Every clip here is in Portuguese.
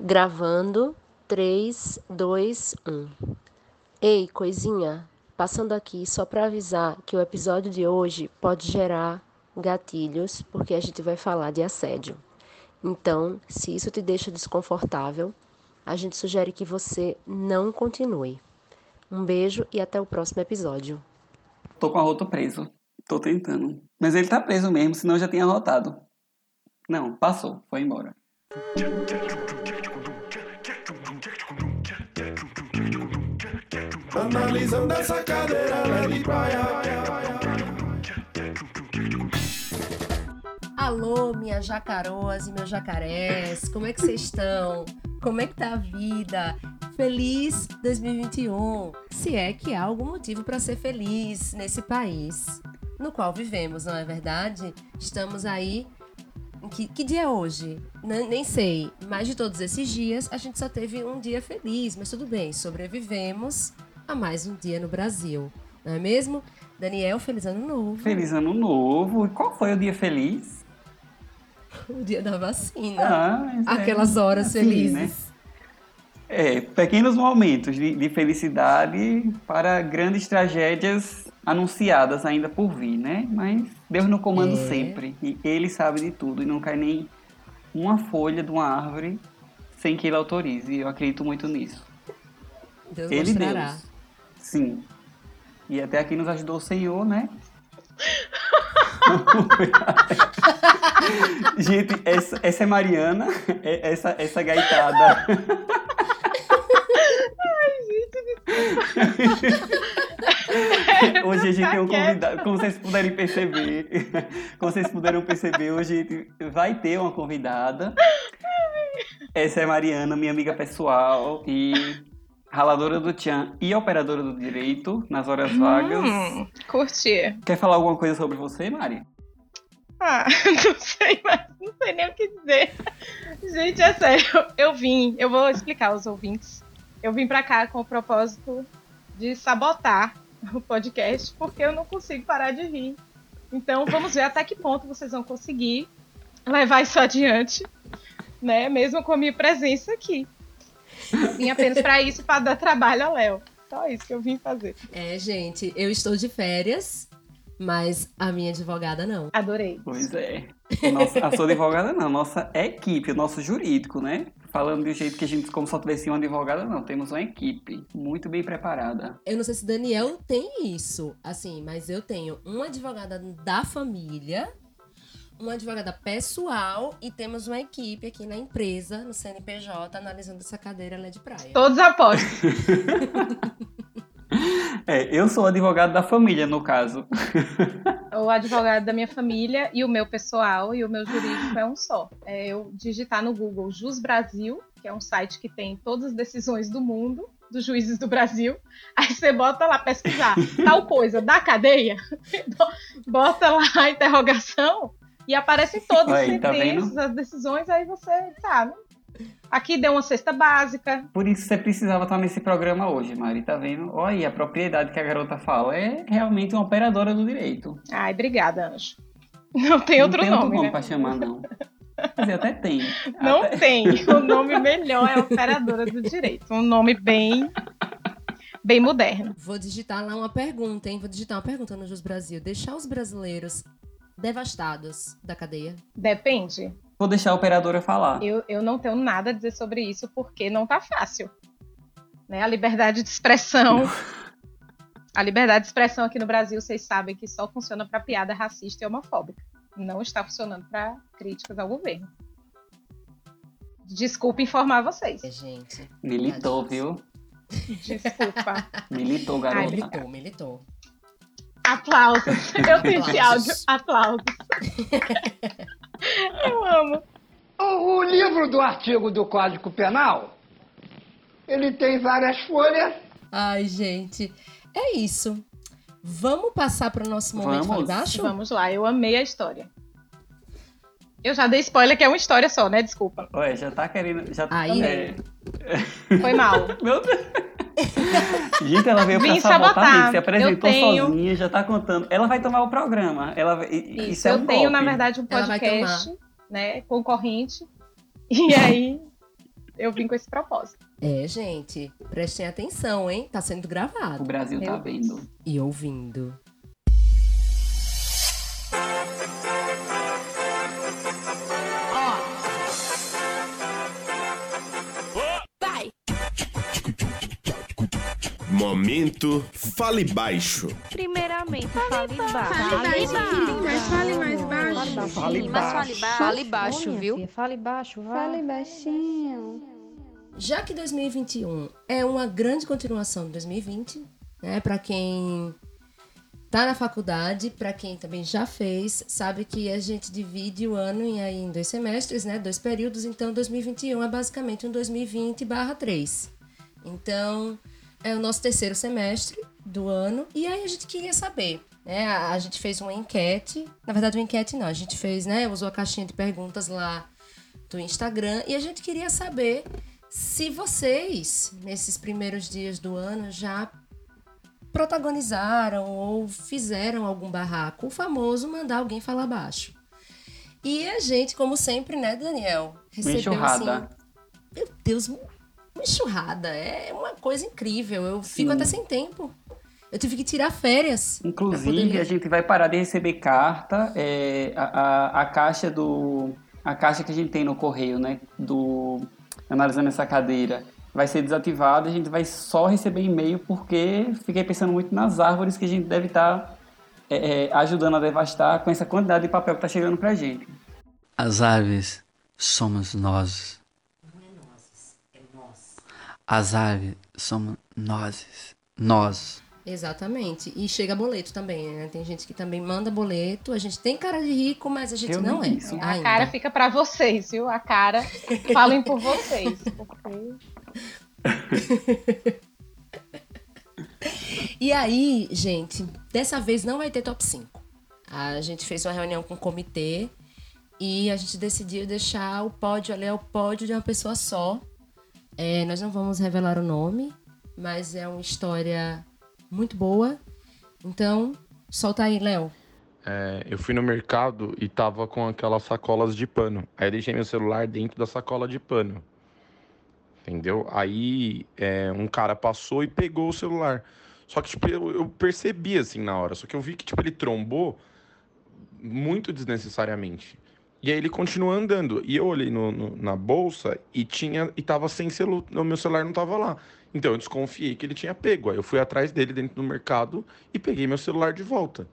Gravando 3, 2, 1. Ei, coisinha, passando aqui só para avisar que o episódio de hoje pode gerar gatilhos, porque a gente vai falar de assédio. Então, se isso te deixa desconfortável, a gente sugere que você não continue. Um beijo e até o próximo episódio. Tô com a rota preso. Tô tentando. Mas ele tá preso mesmo, senão eu já tinha rotado. Não, passou, foi embora. Analisando essa cadeira leve praia. Alô, minhas jacaroas e meus jacarés, como é que vocês estão? Como é que tá a vida? Feliz 2021! Se é que há algum motivo para ser feliz nesse país no qual vivemos, não é verdade? Estamos aí. Que, que dia é hoje? N nem sei. Mas de todos esses dias, a gente só teve um dia feliz, mas tudo bem, sobrevivemos a mais um dia no Brasil, não é mesmo? Daniel, feliz ano novo. Feliz ano novo. E qual foi o dia feliz? O dia da vacina. Ah, é Aquelas horas assim, felizes. né? É, pequenos momentos de, de felicidade para grandes tragédias anunciadas ainda por vir, né? Mas Deus no comando É. sempre. E Ele sabe de tudo. E não cai nem uma folha de uma árvore sem que Ele autorize. E eu acredito muito nisso. Deus Ele mostrará. Deus. Sim. E até aqui nos ajudou o Senhor, né? Gente, essa, essa é Mariana, é- essa, essa gaitada. Hoje a gente tem um convidado, como vocês puderem perceber, como vocês puderam perceber, hoje a gente vai ter uma convidada. Essa é Mariana, minha amiga pessoal e raladora do Tchan e operadora do direito nas horas vagas. Hum, curti. Quer falar alguma coisa sobre você, Mari? Ah, não sei, mas não sei nem o que dizer. Gente, é sério, eu vim, eu vou explicar aos ouvintes. Eu vim pra cá com o propósito de sabotar o podcast, porque eu não consigo parar de rir. Então, vamos ver até que ponto vocês vão conseguir levar isso adiante, né? Mesmo com a minha presença aqui. Vim apenas pra isso, pra dar trabalho ao Léo. Só isso que eu vim fazer. É, gente, eu estou de férias, mas a minha advogada não. Adorei. Pois é. Nossa, a sua advogada não, nossa equipe, o nosso jurídico, né? Falando do jeito que a gente, como só tivesse uma advogada, não. Temos uma equipe muito bem preparada. Eu não sei se Daniel tem isso, assim, mas eu tenho uma advogada da família, uma advogada pessoal e temos uma equipe aqui na empresa, no CNPJ, analisando essa cadeira lá de praia. Todos apostam. É, eu sou advogado da família, no caso. o advogado da minha família e o meu pessoal e o meu jurídico é um só. É eu digitar no Google Jus Brasil, que é um site que tem todas as decisões do mundo, dos juízes do Brasil. Aí você bota lá pesquisar tal coisa da cadeia, bota lá a interrogação e aparecem todas as Aí, tá sentenças, vendo? as decisões, aí você sabe. Aqui deu uma cesta básica. Por isso você precisava estar nesse programa hoje, Mari. Tá vendo? Olha aí, a propriedade que a garota fala. É realmente uma operadora do direito. Ai, obrigada, Anjo. Não tem outro não tem nome, outro nome né? pra chamar, não. Quer dizer, até tem. Não Até- tem. O nome melhor é operadora do direito. Um nome bem, bem moderno. Vou digitar lá uma pergunta, hein? Vou digitar uma pergunta no Jus Brasil. Deixar os brasileiros devastados da cadeia? Depende. Vou deixar a operadora falar. Eu, eu não tenho nada a dizer sobre isso porque não tá fácil. Né? A liberdade de expressão. A liberdade de expressão aqui no Brasil, vocês sabem que só funciona para piada racista e homofóbica. Não está funcionando para críticas ao governo. Desculpa informar vocês. É, gente. Militou, viu? Desculpa. Militou, Ai, garota. Militou, militou. Aplausos. Eu tenho esse áudio. Aplausos. Eu amo. O, o livro do artigo do Código Penal, ele tem várias folhas. Ai, gente. É isso. Vamos passar para o nosso momento Vamos. Baixo? Vamos lá, eu amei a história. Eu já dei spoiler que é uma história só, né? Desculpa. Ué, já tá querendo. Já Aí, é... Foi mal. Meu Deus. Gente, ela veio Vim pra sabotar, sabotar. amigo. Se apresentou Eu tenho- sozinha, já tá contando. Ela vai tomar o programa. Ela Isso, Isso, é eu um tenho, golpe. na verdade, um podcast, né, concorrente. E aí, eu vim com esse propósito. É, gente, prestem atenção, hein? Tá sendo O gravado Brasil tá vendo. e ouvindo. Momento Fale Baixo. Primeiramente, fale baixo. Fale mais baixo. Fale baixo. Fale baixo, viu? Fale baixo, Fale baixinho. Já que 2021 é uma grande continuação de 2020, né? Para quem tá na faculdade, para quem também já fez, sabe que a gente divide o ano em, aí, em dois semestres, né? Dois períodos, então 2021 é basicamente um 2020/3. Então, é o nosso terceiro semestre do ano e aí a gente queria saber, né? A, a gente fez uma enquete, na verdade uma enquete não, a gente fez, né? Usou a caixinha de perguntas lá do Instagram e a gente queria saber se vocês, nesses primeiros dias do ano, já protagonizaram ou fizeram algum barraco, o famoso mandar alguém falar baixo. E a gente, como sempre, né, Daniel? Recebeu enxurrada. assim. Meu Deus, uma enxurrada. É uma coisa incrível. Eu fico Sim. até sem tempo. Eu tive que tirar férias. poder Inclusive, ler. a gente vai parar de receber carta. é, a, a, a caixa do. A caixa que a gente tem no correio, né? Do. Analisando essa cadeira. Vai ser desativada, a gente vai só receber e-mail porque fiquei pensando muito nas árvores que a gente deve estar é, é, ajudando a devastar com essa quantidade de papel que está chegando pra gente. As aves somos nós. As aves somos nós. Nós. Exatamente. E chega boleto também, né? Tem gente que também manda boleto. A gente tem cara de rico, mas a gente Eu não é. isso. A ainda. cara fica pra vocês, viu? A cara, falem por vocês. porque- E aí, gente, dessa vez não vai ter top 5. A gente fez uma reunião com o comitê e a gente decidiu deixar o pódio ali, é o pódio de uma pessoa só. É, nós não vamos revelar o nome, mas é uma história muito boa. Então, solta aí, Léo. É, eu fui no mercado e tava com aquelas sacolas de pano. Aí eu deixei meu celular dentro da sacola de pano. Entendeu? Aí é, um cara passou e pegou o celular. Só que, tipo, eu, eu percebi assim na hora. Só que eu vi que, tipo, ele trombou muito desnecessariamente. E aí ele continuou andando. E eu olhei no- no- na bolsa e tinha e tava sem celular. O meu celular não tava lá. Então eu desconfiei que ele tinha pego. Aí eu fui atrás dele dentro do mercado e peguei meu celular de volta.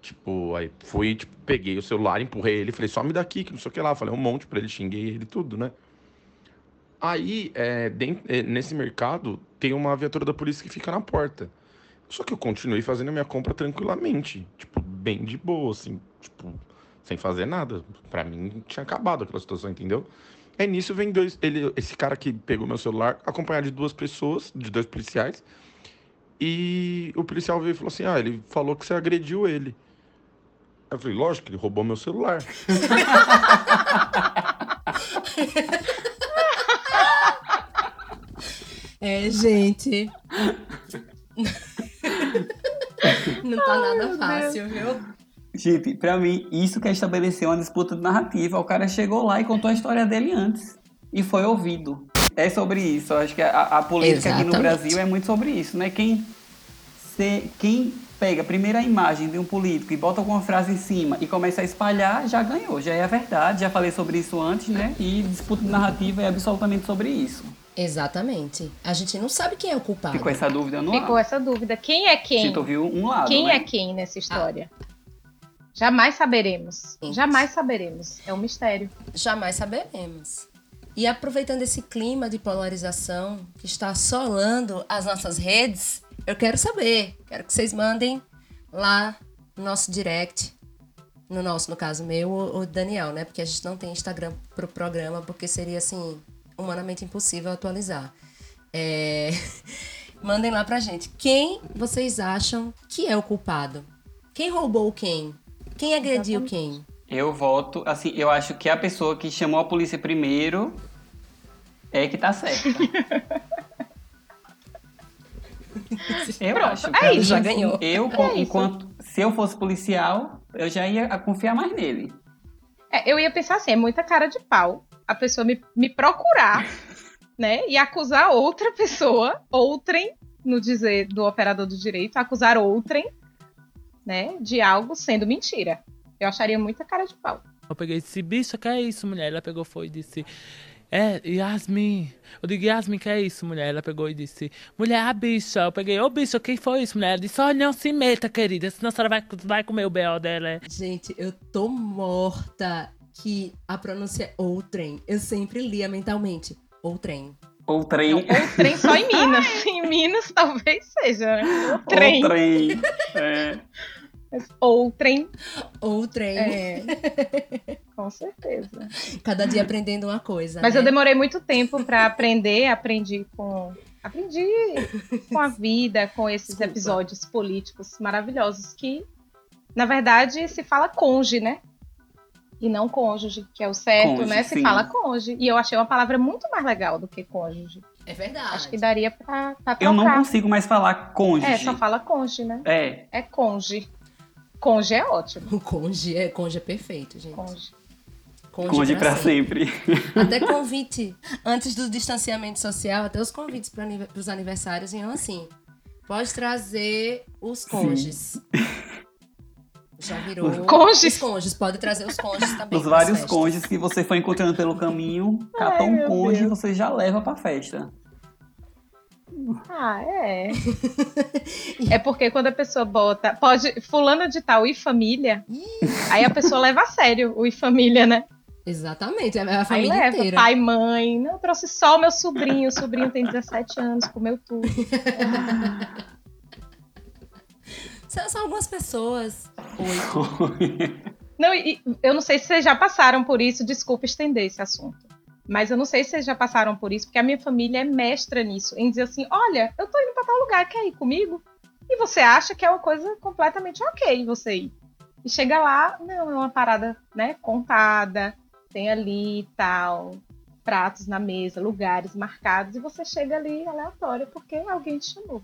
Tipo, aí fui, tipo, peguei o celular, empurrei ele, falei, some daqui, que não sei o que lá. Falei um monte pra ele, xinguei ele tudo, né? Aí, é, dentro- é, nesse mercado, tem uma viatura da polícia que fica na porta. Só que eu continuei fazendo a minha compra tranquilamente. Tipo, bem de boa, assim. Tipo, sem fazer nada. Pra mim, tinha acabado aquela situação, entendeu? Aí nisso vem dois. Ele, esse cara que pegou meu celular, acompanhado de duas pessoas, de dois policiais. E o policial veio e falou assim: Ah, ele falou que você agrediu ele. Eu falei, lógico, ele roubou meu celular. É, gente. não tá nada fácil, viu? Gente, pra mim, isso quer estabelecer uma disputa de narrativa. O cara chegou lá e contou a história dele antes. E foi ouvido. É sobre isso. Eu acho que a, a política aqui no Exatamente. Brasil é muito sobre isso, né? Quem, se, quem pega a primeira imagem de um político e bota alguma frase em cima e começa a espalhar, já ganhou. Já é a verdade. Já falei sobre isso antes, né? E disputa de narrativa é absolutamente sobre isso. Exatamente. A gente não sabe quem é o culpado. Ficou essa dúvida no Ficou ar. essa dúvida. Quem é A quem? gente ouviu um lado, Quem né? é quem nessa história? Jamais saberemos. Sim. Jamais saberemos. É um mistério. Jamais saberemos. E aproveitando esse clima de polarização que está assolando as nossas redes, eu quero saber. Quero que vocês mandem lá no nosso direct. No nosso, no caso meu, ou Daniel, né? Porque a gente não tem Instagram pro programa, porque seria assim, humanamente impossível atualizar. É... Mandem lá pra gente. Quem vocês acham que é o culpado? Quem roubou quem? Quem agrediu quem? Eu voto, assim, eu acho que a pessoa que chamou a polícia primeiro é que tá certa. eu Pronto, acho. é isso. mim, Já ganhou. Eu, É com- isso. enquanto se eu fosse policial, eu já ia a confiar mais nele. É, eu ia pensar assim, é muita cara de pau a pessoa me, me procurar né? E acusar outra pessoa, outrem, no dizer do operador do direito, acusar outrem, né, de algo sendo mentira. Eu acharia muita cara de pau. Eu peguei e disse, bicha, que é isso, mulher? Ela pegou foi e disse, é, Yasmin. Eu digo, Yasmin, que é isso, mulher? Ela pegou e disse, mulher, a bicha. Eu peguei, ô bicha, quem foi isso, mulher? Ela disse, olha, não se meta, querida, senão a senhora vai, vai comer o B.O. dela. Gente, eu tô morta que a pronúncia é outrem. Eu sempre lia mentalmente, outrem. Ou trem. Ou trem só em Minas. em Minas talvez seja, né? Ou trem. Ou trem. É. Outrem. Outrem. É. Com certeza. Cada dia aprendendo uma coisa. Mas né? eu demorei muito tempo pra aprender, aprendi com. Aprendi com a vida, com esses Desculpa. episódios políticos maravilhosos que, na verdade, se fala conge, né? E não cônjuge, que é o certo, Conge, né? Se sim. fala conge. E eu achei uma palavra muito mais legal do que cônjuge. É verdade. Acho que daria pra, pra Eu não trocar. consigo mais falar cônjuge. É, só fala conge, né? É. É conge. Conge é ótimo. O conge é, conge é perfeito, gente. Conge. Conge pra sempre. Até convite. Antes do distanciamento social, até os convites para os aniversários iam assim. Pode trazer os conges. Já virou. Os conges? Os conges. Pode trazer os conges também. Os vários festas. cônjuges que você foi encontrando pelo caminho, catou um cônjuge e você já leva pra festa. Ah, é. é porque quando a pessoa bota. Pode. Fulano de tal e família. aí a pessoa leva a sério o e família, né? Exatamente, é a Aí família leva inteira. pai, mãe. Não, eu trouxe só o meu sobrinho. O sobrinho tem 17 anos, comeu tudo. São, são algumas pessoas. Oito. Não, e eu não sei se vocês já passaram por isso, desculpa estender esse assunto. Mas eu não sei se vocês já passaram por isso, porque a minha família é mestra nisso, em dizer assim: olha, eu tô indo pra tal lugar, quer ir comigo? E você acha que é uma coisa completamente ok você ir. E chega lá, não, é uma parada, né, contada, tem ali e tal, pratos na mesa, lugares marcados, e você chega ali aleatório porque alguém te chamou.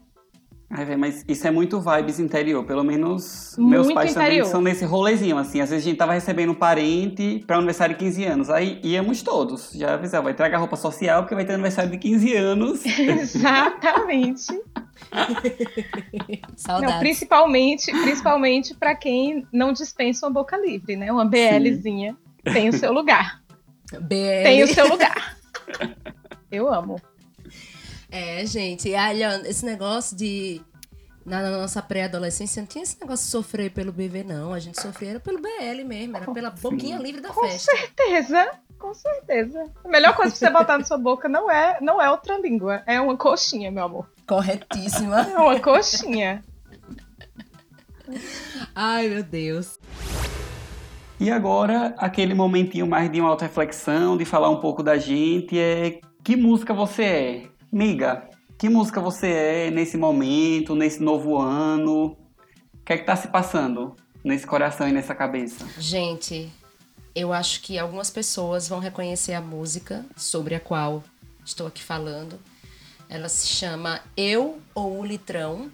Ai, mas isso é muito vibes interior. Pelo menos Muito meus pais interior. também são nesse rolezinho, assim. Às vezes a gente tava recebendo um parente pra aniversário de 15 anos. Aí íamos todos. Já avisava, vai traga a roupa social porque vai ter aniversário de 15 anos. Exatamente. Saudades. Não, principalmente, principalmente para quem não dispensa uma boca livre, né? Uma BLzinha tem o seu lugar. BL. Tem o seu lugar. Eu amo. É, gente, e olha, esse negócio de. Na na nossa pré-adolescência, não tinha esse negócio de sofrer pelo BV, não. A gente sofria era pelo BL mesmo, era pela boquinha livre da Com festa. certeza, com certeza. A melhor coisa pra você botar na sua boca não é, não é outra língua, é uma coxinha, meu amor. Corretíssima. É uma coxinha. Ai, meu Deus. E agora, aquele momentinho mais de uma auto-reflexão, de falar um pouco da gente, é que música você é? Miga, que música você é nesse momento, nesse novo ano? O que é que tá se passando nesse coração e nessa cabeça? Gente, eu acho que algumas pessoas vão reconhecer a música sobre a qual estou aqui falando. Ela se chama Eu ou o Litrão.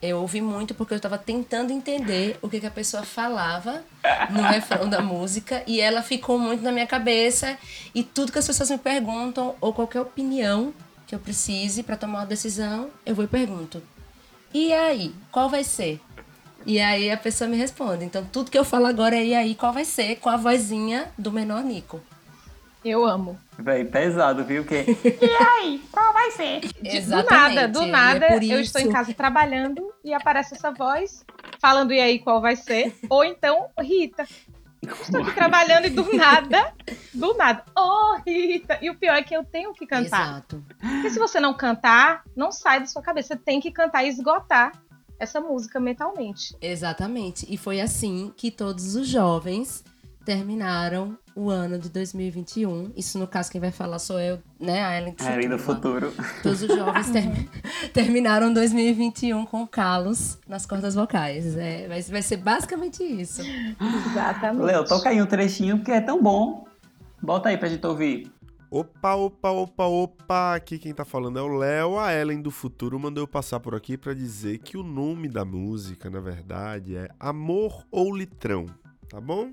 Eu ouvi muito porque eu estava tentando entender o que, que a pessoa falava no refrão da música e ela ficou muito na minha cabeça. E tudo que as pessoas me perguntam, ou qualquer opinião que eu precise para tomar uma decisão, eu vou e pergunto: E aí, qual vai ser? E aí a pessoa me responde. Então tudo que eu falo agora é e aí qual vai ser com a vozinha do menor Nico. Eu amo. Véi, pesado, viu? Que E aí, qual vai ser? De- do nada, do e é nada, por eu estou em casa trabalhando e aparece essa voz falando e aí qual vai ser? Ou então, Rita. Estou aqui trabalhando e do nada, do nada, ô Rita. E o pior é que eu tenho que cantar. Exato. Porque se você não cantar, não sai da sua cabeça. Você tem que cantar e esgotar essa música mentalmente. Exatamente. E foi assim que todos os jovens terminaram o ano de 2021. Isso, no caso, quem vai falar sou eu, né? A Ellen do é ali do Futuro. futuro. Todos os jovens ter- terminaram 2021 com calos nas cordas vocais. É, vai, vai ser basicamente isso. Exatamente. Léo, toca aí um trechinho porque é tão bom. Bota aí pra gente ouvir. Opa, opa, opa, opa! Aqui quem tá falando é o Léo. A Ellen do Futuro mandou eu passar por aqui pra dizer que o nome da música, na verdade, é Amor ou Litrão, tá bom?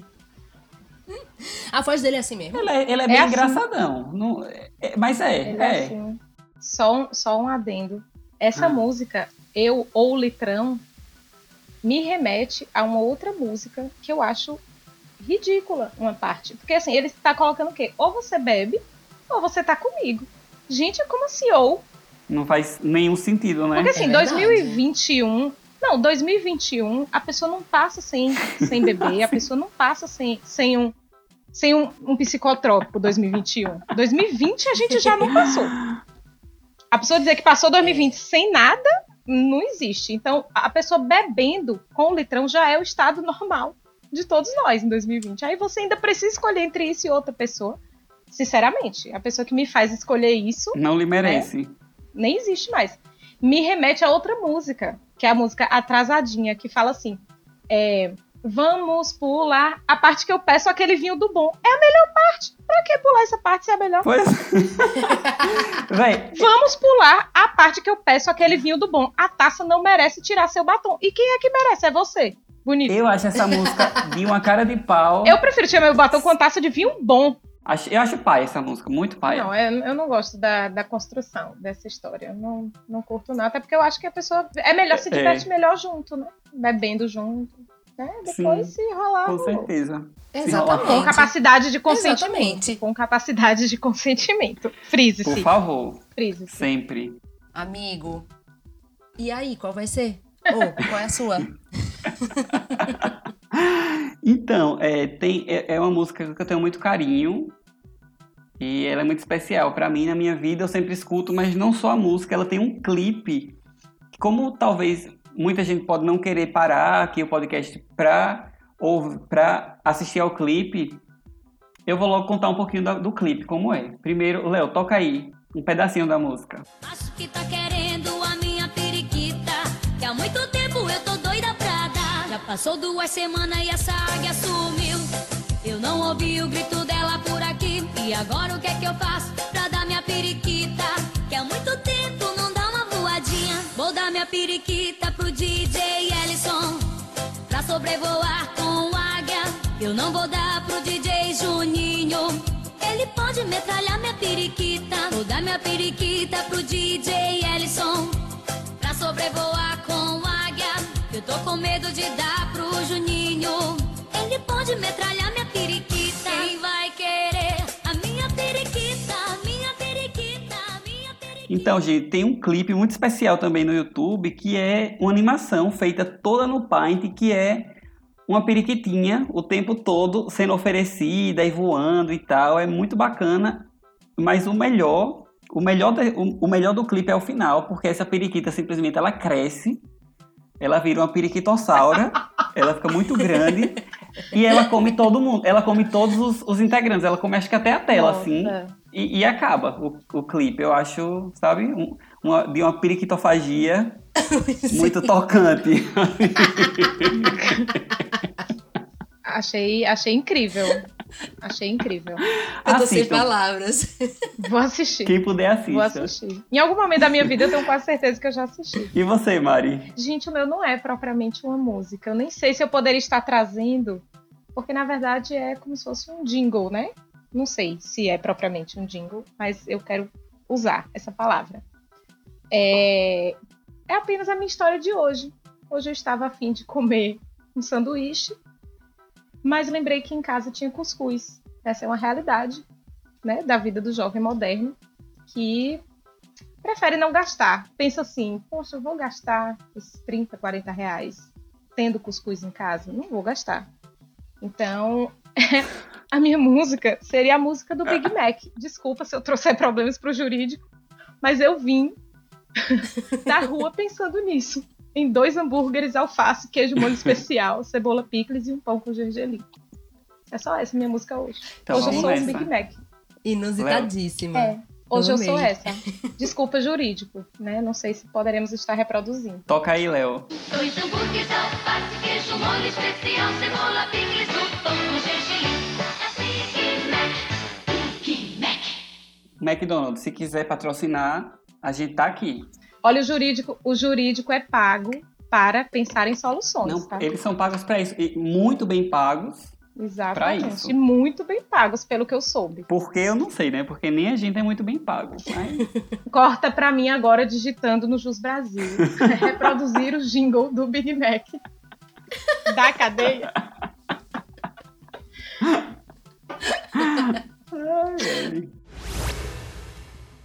A voz dele é assim mesmo. Ele é, ele é É bem assim. engraçadão. Não- é- mas é, Ele é. é assim. Só um, só um adendo. Essa Ah. música, Eu ou Litrão, me remete a uma outra música que eu acho ridícula, uma parte. Porque assim, ele está colocando o quê? Ou você bebe, ou você tá comigo. Gente, como assim, ou? Não faz nenhum sentido, né? Porque assim, É verdade. 2021. Não, 2021, a pessoa não passa sem, sem beber, a pessoa não passa sem, sem, um, sem um, um psicotrópico 2021. 2020 a gente já não passou. A pessoa dizer que passou 2020 sem nada, não existe. Então, a pessoa bebendo com o litrão já é o estado normal de todos nós em 2020. Aí você ainda precisa escolher entre isso e outra pessoa. Sinceramente, a pessoa que me faz escolher isso Não lhe merece. nem existe mais. Me remete a outra música, que é a música Atrasadinha, que fala assim: é, Vamos pular a parte que eu peço aquele vinho do bom. É a melhor parte. Pra que pular essa parte se é a melhor? Pois. Véi, Vamos pular a parte que eu peço aquele vinho do bom. A taça não merece tirar seu batom. E quem é que merece? É você. Bonito. eu acho essa música de uma cara de pau. Eu prefiro tirar meu batom com taça de vinho bom. Eu acho pai essa música, muito pai. Não, é, eu não gosto da, da construção dessa história. Eu não, não curto nada, até porque eu acho que a pessoa. É melhor se É. diverte melhor junto, né? Bebendo junto. Né? Depois Sim, se rolar. Com certeza. Exatamente. Com capacidade de consentimento. Exatamente. Com capacidade de consentimento. Frise-se. Por favor, Frise-se. sempre. Amigo. E aí, qual vai ser? Ou, qual é a sua? Então, é, tem, é, é uma música que eu tenho muito carinho. E ela é muito especial pra mim na minha vida. Eu sempre escuto, mas não só a música, ela tem um clipe. Como talvez muita gente pode não querer parar aqui o podcast pra, ou, pra assistir ao clipe, eu vou logo contar um pouquinho da- do clipe, como é. Primeiro, Léo, toca aí um pedacinho da música. Acho que tá querendo a minha periquita. Que há muito tempo eu tô doida pra dar. Já passou duas semanas e essa águia sumiu. Eu não ouvi o grito dela por aqui. E agora o que é que eu faço pra dar minha periquita? Que há muito tempo não. Vou dar minha periquita pro DJ Ellison. Pra sobrevoar com águia. Eu não vou dar pro DJ Juninho. Ele pode metralhar minha periquita. Vou dar minha periquita pro DJ Ellison. Pra sobrevoar com águia. Eu tô com medo de dar pro Juninho. Ele pode metralhar minha Então, gente, tem um clipe muito especial também no YouTube que é uma animação feita toda no Paint, que é uma periquitinha o tempo todo sendo oferecida e voando e tal. É muito bacana, mas o melhor, o melhor, de- o, o melhor do clipe é o final, porque essa periquita simplesmente ela cresce, ela vira uma periquitossaura, ela fica muito grande e ela come todo mundo, ela come todos os, os integrantes, ela come acho que até a tela, assim. E, e acaba o, o clipe, eu acho, sabe, um- uma, de uma periquitofagia muito tocante. Achei, achei incrível. Achei incrível. Eu tô sem palavras. Vou assistir. Quem puder assista. Vou assistir. Em algum momento da minha vida eu tenho quase certeza que eu já assisti. E você, Mari? Gente, o meu não é propriamente uma música. Eu nem sei se eu poderia estar trazendo, porque na verdade é como se fosse um jingle, né? Não sei se é propriamente um jingle, mas eu quero usar essa palavra. É, é apenas a minha história de hoje. Hoje eu estava afim de comer um sanduíche, mas lembrei que em casa tinha cuscuz. Essa é uma realidade né, da vida do jovem moderno que prefere não gastar. Pensa assim, poxa, eu vou gastar esses 30, 40 reais tendo cuscuz em casa? Não vou gastar. Então, a minha música seria a música do Big Mac. Desculpa se eu trouxer problemas pro jurídico, mas eu vim da rua pensando nisso. Em dois hambúrgueres, alface, queijo molho especial, cebola picles e um pão com gergelim. É só essa minha música hoje. Então hoje eu sou nessa. um Big Mac. Inusitadíssima. É. Hoje eu, sou amei. essa. Desculpa jurídico, né? Não sei se poderemos estar reproduzindo. Toca aí, Léo. Dois hambúrgueres, alface, queijo, molho especial, cebola, picles, um pão com gergelim. McDonald's, se quiser patrocinar, a gente tá aqui. Olha, o jurídico, o jurídico é pago para pensar em soluções, Não, tá? eles são pagos para isso. E muito bem pagos. Exatamente. isso. E muito bem pagos, pelo que eu soube. Porque eu não sei, né? Porque nem a gente é muito bem pago. Mas... Corta pra mim agora digitando no Jus Brasil. Reproduzir o jingle do Big Mac. Da cadeia.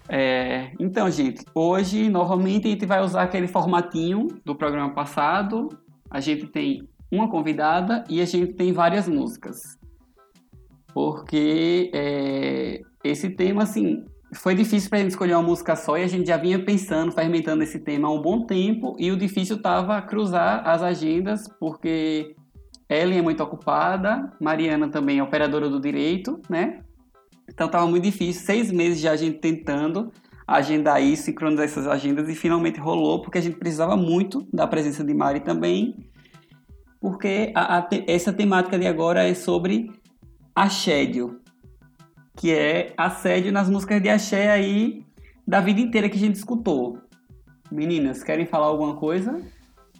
É, então, gente, hoje novamente a gente vai usar aquele formatinho do programa passado. A gente tem uma convidada e a gente tem várias músicas. Porque é, esse tema, assim, foi difícil pra gente escolher uma música só e a gente já vinha pensando, fermentando esse tema há um bom tempo. E o difícil tava cruzar as agendas, porque Ellen é muito ocupada, Mariana também é operadora do direito, né? Então tava muito difícil, seis meses já a gente tentando agendar isso, sincronizar essas agendas e finalmente rolou, porque a gente precisava muito da presença de Mari também, porque a, a essa temática de agora é sobre assédio, que é assédio nas músicas de axé aí da vida inteira que a gente escutou. Meninas, querem falar alguma coisa?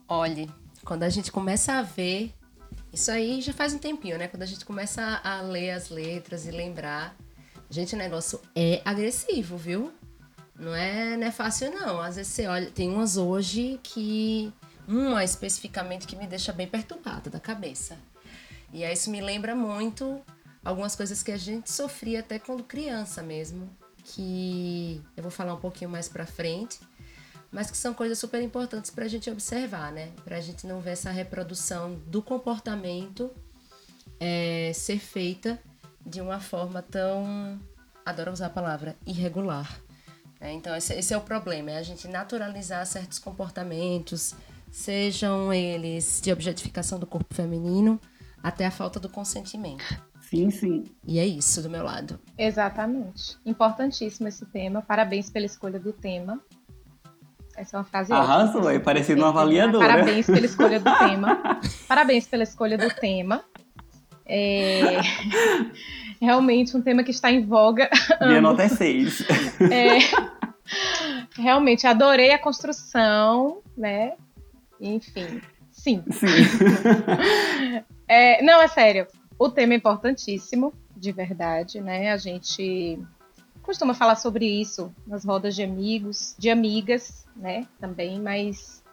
Olhe, quando a gente começa a ver, isso aí já faz um tempinho, né? Quando a gente começa a ler as letras e lembrar, gente, o negócio é agressivo, viu? Não é, não é fácil, não. Às vezes você olha, tem umas hoje que. Uma especificamente que me deixa bem perturbada da cabeça. E aí isso me lembra muito algumas coisas que a gente sofria até quando criança mesmo. Que eu vou falar um pouquinho mais pra frente mas que são coisas super importantes para a gente observar, né? Para a gente não ver essa reprodução do comportamento é, ser feita de uma forma tão, adoro usar a palavra, irregular. É, então esse, esse, é o problema, é a gente naturalizar certos comportamentos, sejam eles de objetificação do corpo feminino até a falta do consentimento. Sim, sim. E é isso do meu lado. Exatamente. Importantíssimo esse tema. Parabéns pela escolha do tema. Essa é uma frase Arrasou, é parecendo uma avaliadora. Parabéns pela escolha do tema. Parabéns pela escolha do tema. É... Realmente um tema que está em voga. Minha nota é 6. É... Realmente, adorei a construção, né? Enfim, sim. Sim. É... Não, é sério. O tema é importantíssimo, de verdade, né? A gente costuma falar sobre isso nas rodas de amigos, de amigas, né? Também, mas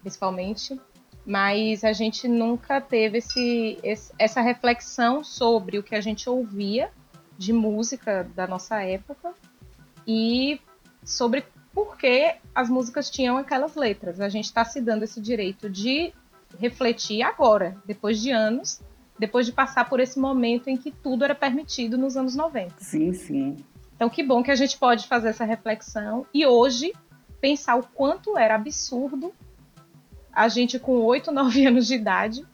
principalmente. Mas a gente nunca teve esse, esse, essa reflexão sobre o que a gente ouvia de música da nossa época e sobre por que as músicas tinham aquelas letras. A gente está se dando esse direito de refletir agora, depois de anos, depois de passar por esse momento em que tudo era permitido nos anos 90. Sim, sim. Então, que bom que a gente pode fazer essa reflexão e hoje pensar o quanto era absurdo a gente com 8, 9 anos de idade,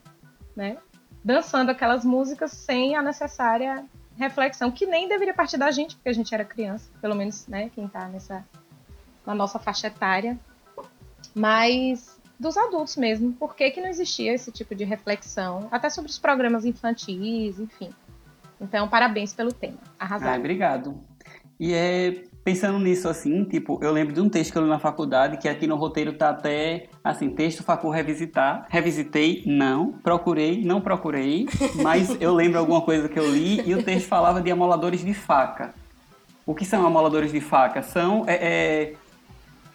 né, dançando aquelas músicas sem a necessária reflexão, que nem deveria partir da gente, porque a gente era criança, pelo menos, né, quem tá nessa na nossa faixa etária, mas dos adultos mesmo, por que, que não existia esse tipo de reflexão, até sobre os programas infantis, enfim. Então, parabéns pelo tema. Arrasado. Ah, obrigado. E é pensando nisso assim, tipo, eu lembro de um texto que eu li na faculdade, que aqui no roteiro tá até assim, texto facu revisitar. Revisitei, não. Procurei, não procurei. Mas eu lembro alguma coisa que eu li e o texto falava de amoladores de faca. O que são amoladores de faca? São é, é,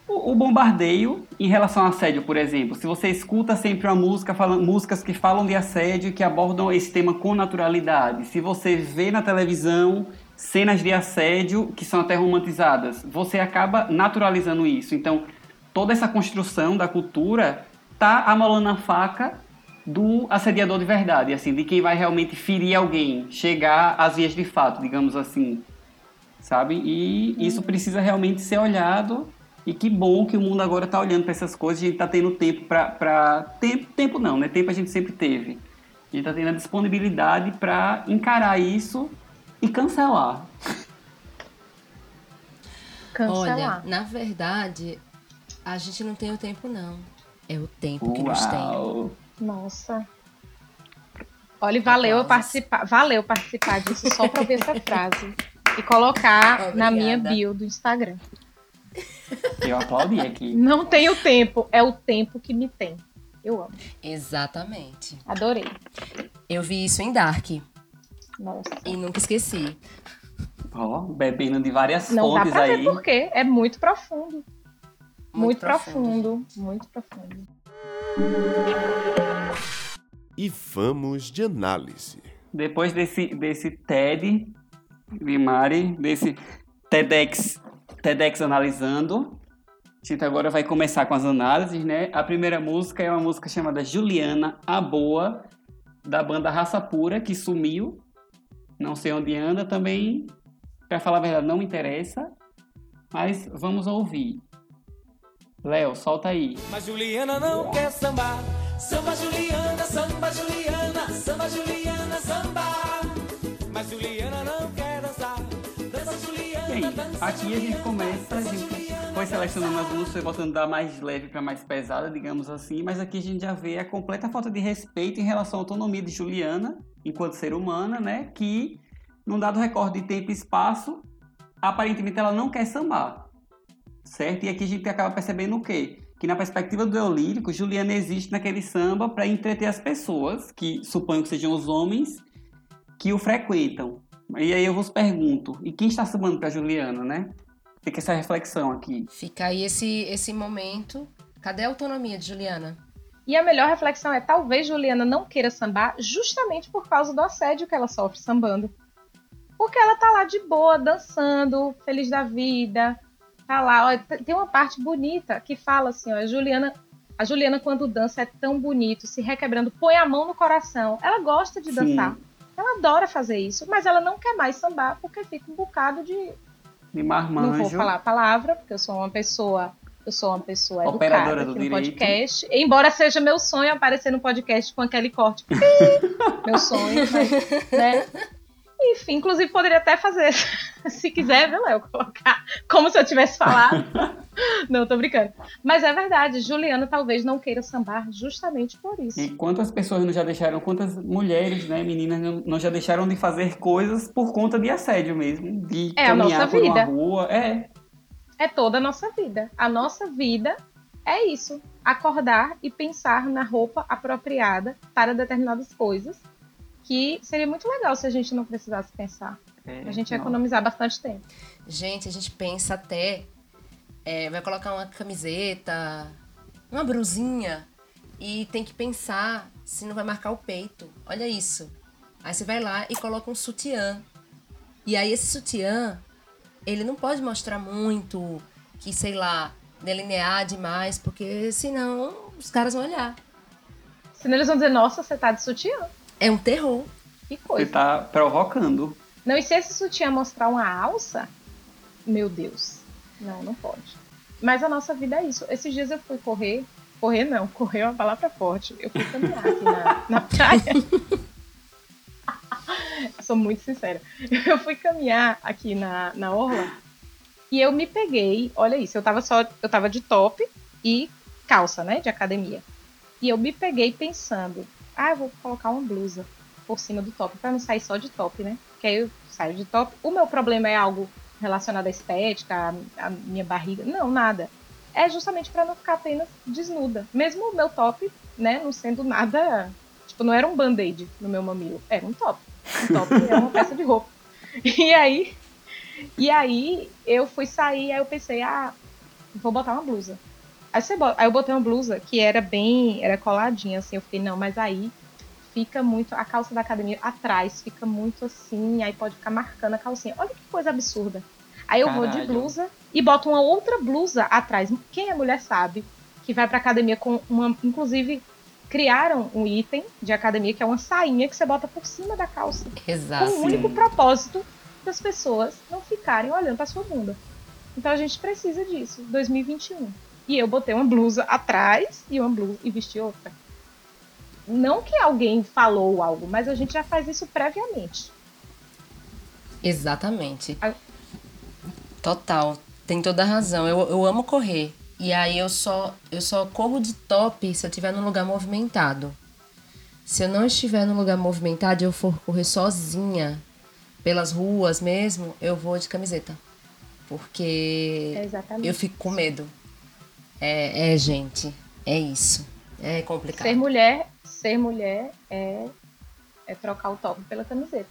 o, o, bombardeio em relação a assédio, por exemplo. Se você escuta sempre uma música, falando, músicas que falam de assédio, que abordam esse tema com naturalidade. Se você vê na televisão cenas de assédio que são até romantizadas, você acaba naturalizando isso. Então, toda essa construção da cultura tá amolando a faca do assediador de verdade, assim, de quem vai realmente ferir alguém, chegar às vias de fato, digamos assim, sabe? E isso precisa realmente ser olhado. E que bom que o mundo agora está olhando para essas coisas, a gente está tendo tempo para tempo, tempo não, né? Tempo a gente sempre teve. A gente está tendo a disponibilidade para encarar isso e cancelar. Cancelar. Olha, na verdade, a gente não tem o tempo, não. É o tempo que nos tem. Nossa. Olha, valeu eu participar, valeu participar disso só para ver essa frase e colocar Obrigada. na minha bio do Instagram. Eu aplaudi aqui. Não tenho tempo, é o tempo que me tem. Eu amo. Exatamente. Adorei. Eu vi isso em Dark. Nossa. E nunca esqueci. Ó, bebendo de várias Não dá fontes pra aí. ver por quê. É muito profundo. Muito, Muito profundo. Muito profundo. E vamos de análise. Depois desse, desse TED de Mari, desse TEDx, TEDx analisando, a gente agora vai começar com as análises, né? A primeira música é uma música chamada Juliana, a Boa, da banda Raça Pura, que sumiu. Não sei onde anda também. Pra falar a verdade, não me interessa. Mas vamos ouvir. Léo, solta aí. Mas Juliana não quer sambar. Samba Juliana, samba Juliana, samba Juliana, samba. Mas Juliana não Aqui a gente começa, a gente foi selecionando as músicas, botando da mais leve para mais pesada, digamos assim, mas aqui a gente já vê a completa falta de respeito em relação à autonomia de Juliana, enquanto ser humana, né? Que, num dado recorde de tempo e espaço, aparentemente ela não quer sambar, certo? E aqui a gente acaba percebendo o quê? Que na perspectiva do eu lírico, Juliana existe naquele samba para entreter as pessoas, que suponho que sejam os homens, que o frequentam. E aí eu vos pergunto, e quem está sambando para Juliana, né? Fica essa reflexão aqui. Fica aí esse, esse momento. Cadê a autonomia de Juliana? E a melhor reflexão é talvez Juliana não queira sambar justamente por causa do assédio que ela sofre sambando. Porque ela tá lá de boa, dançando, feliz da vida. Tá lá, ó, tem uma parte bonita que fala assim, ó, a Juliana, a Juliana quando dança é tão bonito, se requebrando, põe a mão no coração. Ela gosta de Sim. dançar. Ela adora fazer isso, mas ela não quer mais sambar porque fica um bocado de De não vou marmanjo. falar a palavra, porque eu sou uma pessoa, eu sou uma pessoa Operadora educada do aqui no direito. podcast. Embora seja meu sonho aparecer no podcast com aquele corte. Meu sonho, mas, né? Enfim, inclusive poderia até fazer, se quiser, viu, Léo? Colocar como se eu tivesse falado. Não, tô brincando. Mas é verdade, Juliana talvez não queira sambar justamente por isso. E quantas pessoas não já deixaram, quantas mulheres, né, meninas, não, não já deixaram de fazer coisas por conta de assédio mesmo, de É a caminhar nossa por uma vida. rua. É, é toda a nossa vida. A nossa vida é isso: acordar e pensar na roupa apropriada para determinadas coisas. Que seria muito legal se a gente não precisasse pensar. é, A gente ia não. economizar bastante tempo. Gente, a gente pensa até. é, vai colocar uma camiseta, uma brusinha, e tem que pensar se não vai marcar o peito. Olha isso. Aí você vai lá e coloca um sutiã. E aí esse sutiã, ele não pode mostrar muito, que sei lá, delinear demais, porque senão os caras vão olhar. Senão eles vão dizer, nossa, você tá de sutiã. É um terror. Que Você coisa. tá provocando. Não, e se esse sutiã mostrar uma alça, meu Deus. Não, não pode. Mas a nossa vida é isso. Esses dias eu fui correr. Correr não, correr é uma palavra forte. Eu fui caminhar aqui na, na praia. Eu Sou muito sincera. Eu fui caminhar aqui na, na orla e eu me peguei. Olha isso, eu tava só. Eu tava de top e calça, né? De academia. E eu me peguei pensando, ah, vou colocar uma blusa por cima do top, pra não sair só de top, né? Que aí eu saio de top. O meu problema é algo relacionado à estética, à, minha barriga. Não, nada. É justamente pra não ficar apenas desnuda. Mesmo o meu top, né, não sendo nada. Tipo, não era um band-aid no meu mamilo. Era um top. Um top é uma peça de roupa. E aí. E aí eu fui sair, aí eu pensei, ah, vou botar uma blusa. Aí, você bota- aí eu botei uma blusa que era bem, era coladinha, assim, eu fiquei, não, mas aí fica muito, a calça da academia atrás fica muito assim, aí pode ficar marcando a calcinha. Olha que coisa absurda. Aí eu vou de Caralho. blusa e boto uma outra blusa atrás. Quem é mulher sabe que vai pra academia com uma, inclusive criaram um item de academia que é uma sainha que você bota por cima da calça. Exato. Com o único propósito das pessoas não ficarem olhando pra sua bunda. Então a gente precisa disso, 2021. E eu botei uma blusa atrás e uma blusa e vesti outra. Não que alguém falou algo, mas a gente já faz isso previamente. Exatamente. Ah. Total. Tem toda a razão. Eu, eu amo correr. E aí eu só, eu só corro de top se eu estiver num lugar movimentado. Se eu não estiver num lugar movimentado e eu for correr sozinha pelas ruas mesmo, eu vou de camiseta. Porque exatamente. eu fico com medo. É, é, gente. É isso. É complicado. Ser mulher, ser mulher é, é trocar o top pela camiseta.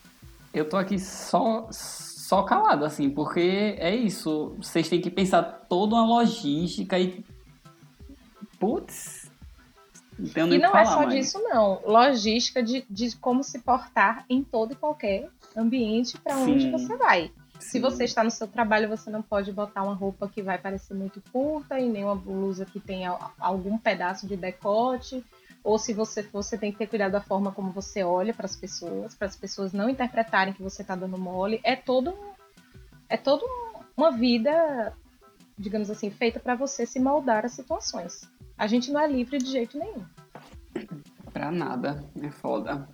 Eu tô aqui só, só calado, assim, porque é isso. Vocês têm que pensar toda uma logística e. Putz. Nem E não é falar só mais. disso, não. Logística de, de como se portar em todo e qualquer ambiente para onde você vai. Se você está no seu trabalho, você não pode botar uma roupa que vai parecer muito curta e nem uma blusa que tenha algum pedaço de decote. Ou se você for, você tem que ter cuidado da forma como você olha para as pessoas, para as pessoas não interpretarem que você está dando mole. É todo é toda uma vida, digamos assim, feita para você se moldar às situações. A gente não é livre de jeito nenhum. Pra nada. É foda.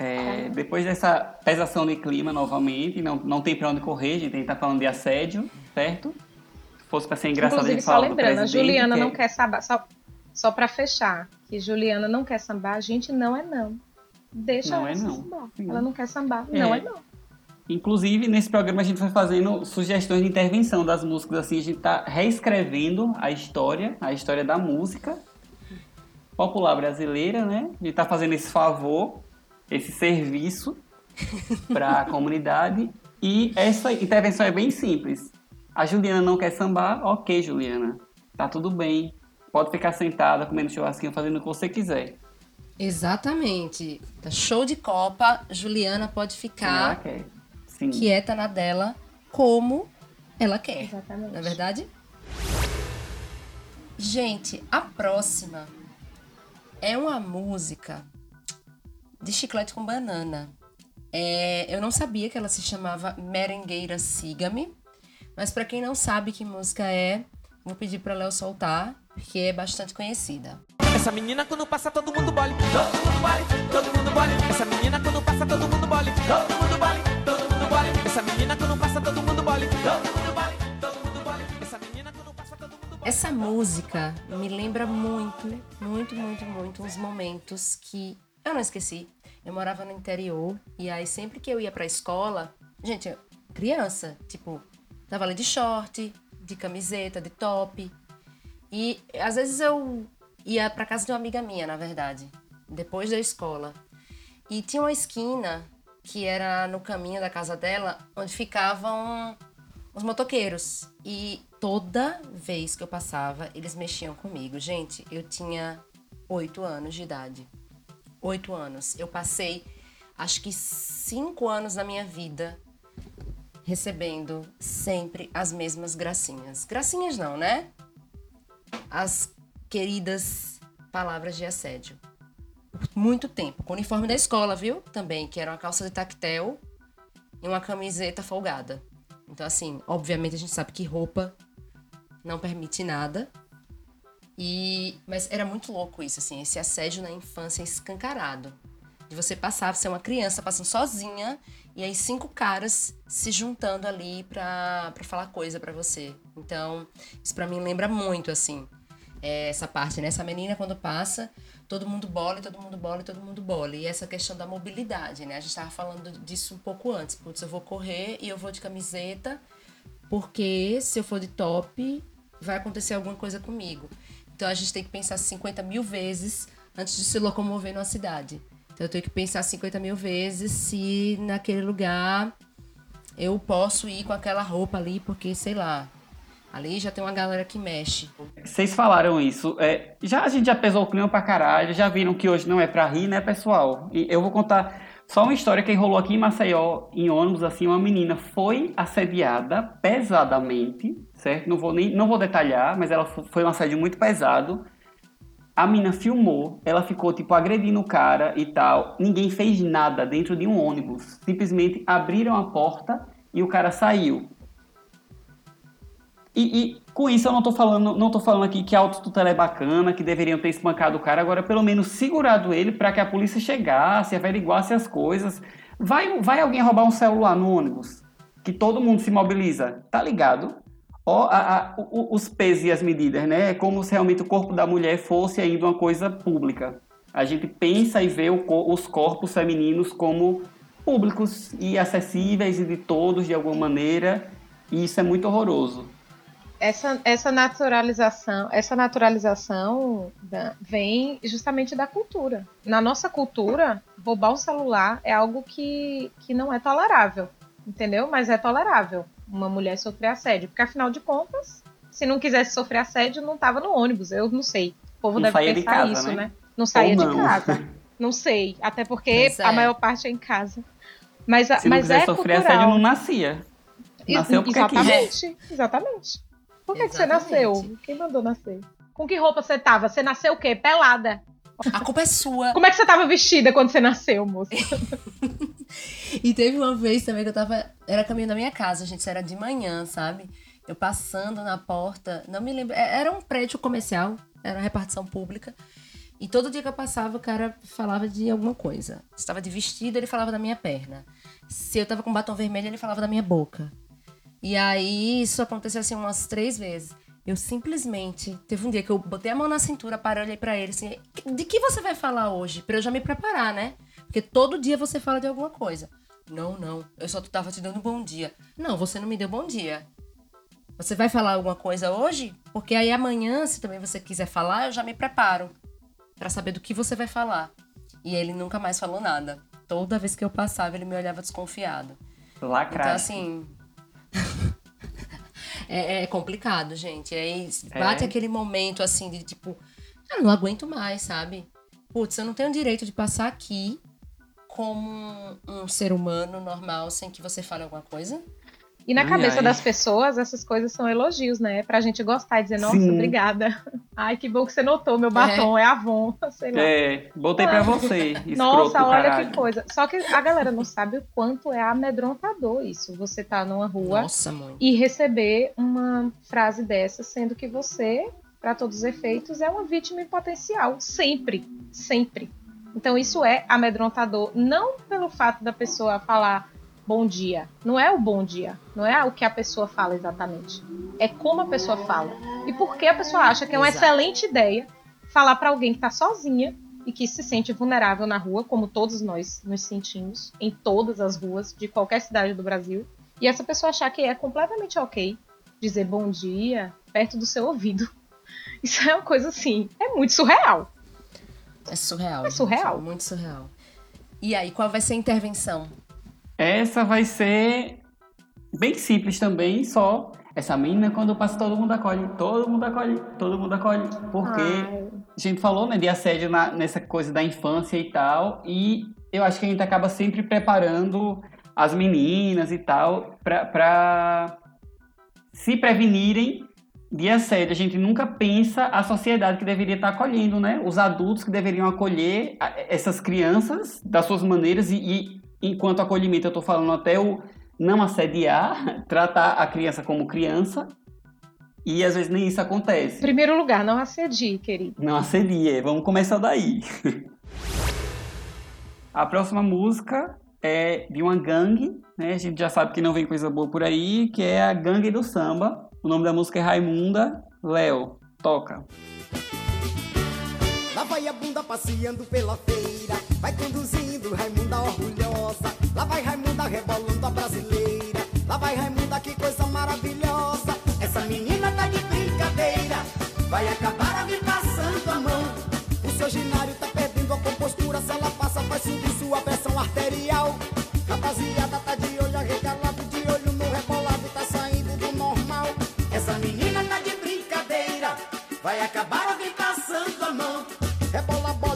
É, depois dessa pesação de clima novamente, não, não tem pra onde correr, a gente tá falando de assédio, certo? Se fosse pra ser engraçado, a Inclusive, gente só falava do lembrando, a Juliana que não é- quer sambar. Só, só pra fechar, que Juliana não quer sambar, a gente não é não. Deixa Não ela é não. sambar. Sim. Ela não quer sambar. É. Não é não. Inclusive, nesse programa a gente foi fazendo sugestões de intervenção das músicas, assim, a gente tá reescrevendo a história, a história da música popular brasileira, né? A gente tá fazendo esse favor, esse serviço para a comunidade. E essa intervenção é bem simples. A Juliana não quer sambar, ok, Juliana. Tá tudo bem. Pode ficar sentada, comendo churrasquinho, fazendo o que você quiser. Exatamente. Tá show de Copa. Juliana pode Ela ficar quer. Sim. quieta na dela, como ela quer. Exatamente. Não é verdade? Gente, a próxima é uma música de chiclete com banana. É, eu não sabia que ela se chamava Merengueira Siga-me, mas pra quem não sabe que música é, vou pedir pra Léo soltar, porque é bastante conhecida. Essa menina quando passa todo mundo bole, todo mundo bole, todo mundo bole. Essa menina quando passa todo mundo bole, todo mundo bole, todo mundo bole. Essa menina quando passa todo mundo bole, todo mundo bole, todo mundo bole. Essa menina quando passa todo mundo bole. Essa música me lembra muito, muito, muito, muito uns momentos que eu não esqueci. Eu morava no interior e aí sempre que eu ia pra escola, gente, criança, tipo, tava ali de short, de camiseta, de top. E às vezes eu ia pra casa de uma amiga minha, na verdade, depois da escola. E tinha uma esquina que era no caminho da casa dela, onde ficavam os motoqueiros. E toda vez que eu passava, eles mexiam comigo. Gente, eu tinha oito anos de idade. Oito anos. Eu passei, acho que cinco anos da minha vida recebendo sempre as mesmas gracinhas. Gracinhas não, né? As queridas palavras de assédio. Por muito tempo. Com o uniforme da escola, viu? Também, que era uma calça de tactel e uma camiseta folgada. Então, assim, obviamente a gente sabe que roupa não permite nada. E mas era muito louco isso, assim, esse assédio na infância escancarado. De você passar, ser uma criança passando sozinha e aí cinco caras se juntando ali pra, pra falar coisa pra você. Então, isso pra mim lembra muito, assim, é, essa parte, né? Essa menina quando passa, todo mundo bola, todo mundo bola, todo mundo bola. E essa questão da mobilidade, né? A gente tava falando disso um pouco antes. Putz, eu vou correr e eu vou de camiseta, porque se eu for de top, vai acontecer alguma coisa comigo. Então a gente tem que pensar 50 mil vezes antes de se locomover numa cidade. Então eu tenho que pensar 50 mil vezes se naquele lugar eu posso ir com aquela roupa ali, porque sei lá, ali já tem uma galera que mexe. Vocês falaram isso. é, já a gente já pesou o clima pra caralho, já viram que hoje não é pra rir, né, pessoal? E eu vou contar só uma história que rolou aqui em Maceió, em ônibus, assim, uma menina foi assediada pesadamente, certo? Não vou nem não vou detalhar, mas ela fo- foi um assédio muito pesado. A menina filmou, ela ficou, tipo, agredindo o cara e tal. Ninguém fez nada dentro de um ônibus. Simplesmente abriram a porta e o cara saiu. E, e com isso eu não tô falando, não tô falando aqui que a autotutela é bacana, que deveriam ter espancado o cara, agora pelo menos segurado ele para que a polícia chegasse, averiguasse as coisas. Vai, vai alguém roubar um celular no ônibus? Que todo mundo se mobiliza, tá ligado? A- a- os pesos e as medidas, né? É como se realmente o corpo da mulher fosse ainda uma coisa pública. A gente pensa e vê o os corpos femininos como públicos e acessíveis e de todos de alguma maneira, e isso é muito horroroso. essa, essa naturalização, essa naturalização da- vem justamente da cultura. Na nossa cultura, roubar um celular é algo que, que não é tolerável, entendeu? Mas é tolerável uma mulher sofrer assédio, porque afinal de contas, se não quisesse sofrer assédio, não tava no ônibus. Eu não sei. O povo Não deve pensar casa, isso, né? né? Não saía Ou de não. casa. Não sei, até porque é. a maior parte é em casa. Mas, Se não mas quiser é sofrer cultural. assédio, não nascia. Nasceu porque quis. Exatamente, exatamente. Por que, que você nasceu? Quem mandou nascer? Com que roupa você tava? Você nasceu o quê? Pelada. A culpa é sua. Como é que você tava vestida quando você nasceu, moça? E teve uma vez também que eu tava. Era caminho da minha casa, gente. Isso era de manhã, sabe? Eu passando na porta. Não me lembro. é- Era um prédio comercial, era uma repartição pública. E todo dia que eu passava, o cara falava de alguma coisa. Se estava de vestido, ele falava da minha perna. Se eu tava com batom vermelho, ele falava da minha boca. E aí isso aconteceu assim umas três vezes. Eu simplesmente. Teve um dia que eu botei a mão na cintura, parei, olhei pra ele assim: de que você vai falar hoje? Pra eu já me preparar, né? Porque todo dia você fala de alguma coisa. Não, não. Eu só tava te dando bom dia. Não, você não me deu bom dia. Você vai falar alguma coisa hoje? Porque aí amanhã, se também você quiser falar, eu já me preparo Pra saber do que você vai falar. E ele nunca mais falou nada. Toda vez que eu passava, ele me olhava desconfiado. Lacrado. Então, assim. É, é complicado, gente. Aí bate É. aquele momento assim de tipo, eu não aguento mais, sabe? Putz, eu não tenho direito de passar aqui como um, um ser humano normal sem que você fale alguma coisa. E na Ai, cabeça ai. das pessoas, essas coisas são elogios, né? Pra gente gostar e dizer, nossa, Sim. obrigada. Ai, que bom que você notou, meu batom é, Avon, sei lá. É, botei pra você. escroto Nossa, olha caralho. que coisa. Só que a galera não sabe o quanto é amedrontador isso. Você tá numa rua Nossa, e receber uma frase dessa, sendo que você, pra todos os efeitos, é uma vítima em potencial. Sempre. Sempre. Então isso é amedrontador. Não pelo fato da pessoa falar bom dia. Não é o bom dia. Não é o que a pessoa fala exatamente. É como a pessoa fala. E por que a pessoa acha que é uma Exato. excelente ideia falar pra alguém que tá sozinha e que se sente vulnerável na rua, como todos nós nos sentimos, em todas as ruas de qualquer cidade do Brasil, e essa pessoa achar que é completamente ok dizer bom dia perto do seu ouvido. Isso é uma coisa assim, é muito surreal. É surreal. É surreal. gente, muito surreal. E aí, qual vai ser a intervenção? Essa vai ser bem simples também, só. Essa menina, quando passa, todo mundo acolhe. Todo mundo acolhe. Todo mundo acolhe. Porque Ai. a gente falou, né, de assédio na- nessa coisa da infância e tal. E eu acho que a gente acaba sempre preparando as meninas e tal pra se prevenirem de assédio. A gente nunca pensa a sociedade que deveria estar acolhendo, né? Os adultos que deveriam acolher essas crianças das suas maneiras e, e enquanto acolhimento eu tô falando até o não assediar, tratar a criança como criança. E às vezes nem isso acontece. Em primeiro lugar, não assedie, querido. Não assedie, vamos começar daí. A próxima música é de uma gangue, né? A gente já sabe que não vem coisa boa por aí, que é a Gangue do Samba. O nome da música é Raimunda. Léo, toca. Lá vai a bunda passeando pela feira, vai conduzindo Raimunda orgulhosa. Lá vai Raimunda rebolando a brasileira. Lá vai Raimunda, que coisa maravilhosa. Essa menina tá de brincadeira, vai acabar me passando a mão. O seu ginário tá perdendo a compostura, se ela passa vai subir sua pressão arterial. Rapaziada tá de olho arregalado, de olho no rebolado, tá saindo do normal. Essa menina tá de brincadeira, vai acabar alguém passando a mão. Rebola a bola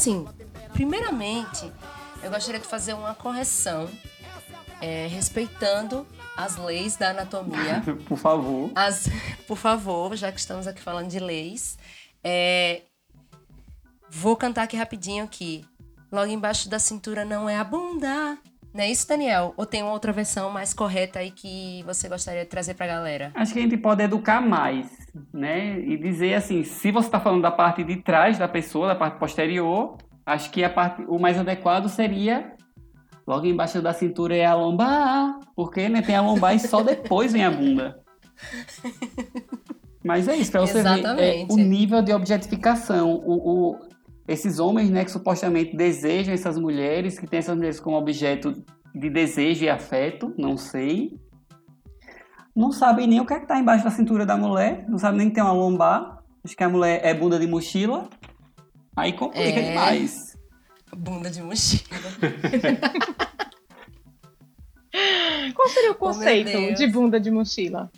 Assim, primeiramente, eu gostaria de fazer uma correção, é, respeitando as leis da anatomia. Por favor. As, por favor, já que estamos aqui falando de leis, é, vou cantar aqui rapidinho que logo embaixo da cintura não é a bunda. Não é isso, Daniel? Ou tem uma outra versão mais correta aí que você gostaria de trazer pra galera? Acho que a gente pode educar mais, né? E dizer assim, se você está falando da parte de trás da pessoa, da parte posterior, acho que a parte, o mais adequado seria logo embaixo da cintura é a lombar, porque né, tem a lombar e só depois vem a bunda. Mas é isso, pra você ver é, Exatamente. o nível de objetificação. O, o- esses homens, né, que supostamente desejam essas mulheres, que têm essas mulheres como objeto de desejo e afeto, não sei. Não sabem nem o que é que tá embaixo da cintura da mulher, não sabem nem que tem uma lombar. Acho que a mulher é bunda de mochila. Aí complica É. demais. Bunda de mochila. Qual seria o Oh, conceito Deus. de bunda de mochila?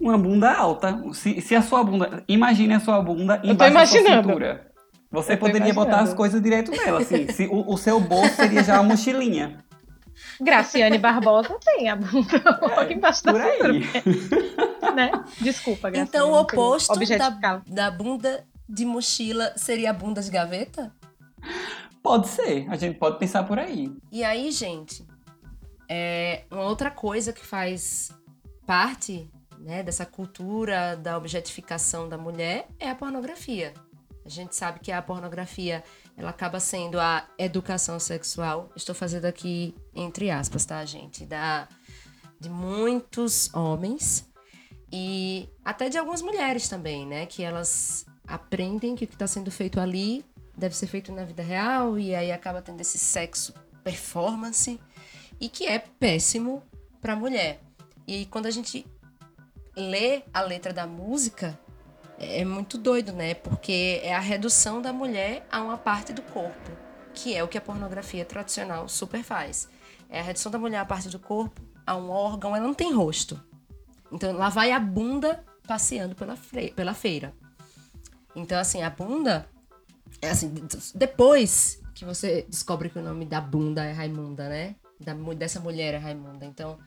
Uma bunda alta. Se, se a sua bunda. Imagine a sua bunda embaixo da sua imaginando. cintura. Você poderia botar as coisas direto nela, assim. Se, o, o seu bolso seria já uma mochilinha. Graciane Barbosa tem a bunda um pouco embaixo da por aí. cintura. Né? Desculpa, Graciane. Então, o oposto da, da bunda de mochila seria a bunda de gaveta? Pode ser, a gente pode pensar por aí. E aí, gente, é uma outra coisa que faz parte né, dessa cultura da objetificação da mulher é a pornografia. A gente sabe que a pornografia ela acaba sendo a educação sexual. Estou fazendo aqui entre aspas, tá, gente? Da, de muitos homens e até de algumas mulheres também, né? Que elas aprendem que o que está sendo feito ali deve ser feito na vida real e aí acaba tendo esse sexo performance e que é péssimo para a mulher. E quando a gente lê a letra da música, é muito doido, né? Porque é a redução da mulher a uma parte do corpo, que é o que a pornografia tradicional super faz. É a redução da mulher a parte do corpo a um órgão, ela não tem rosto. Então lá vai a bunda passeando pela, pela feira. Então, assim, a bunda é assim, depois que você descobre que o nome da bunda é Raimunda, né? Da, dessa mulher é Raimunda. Então,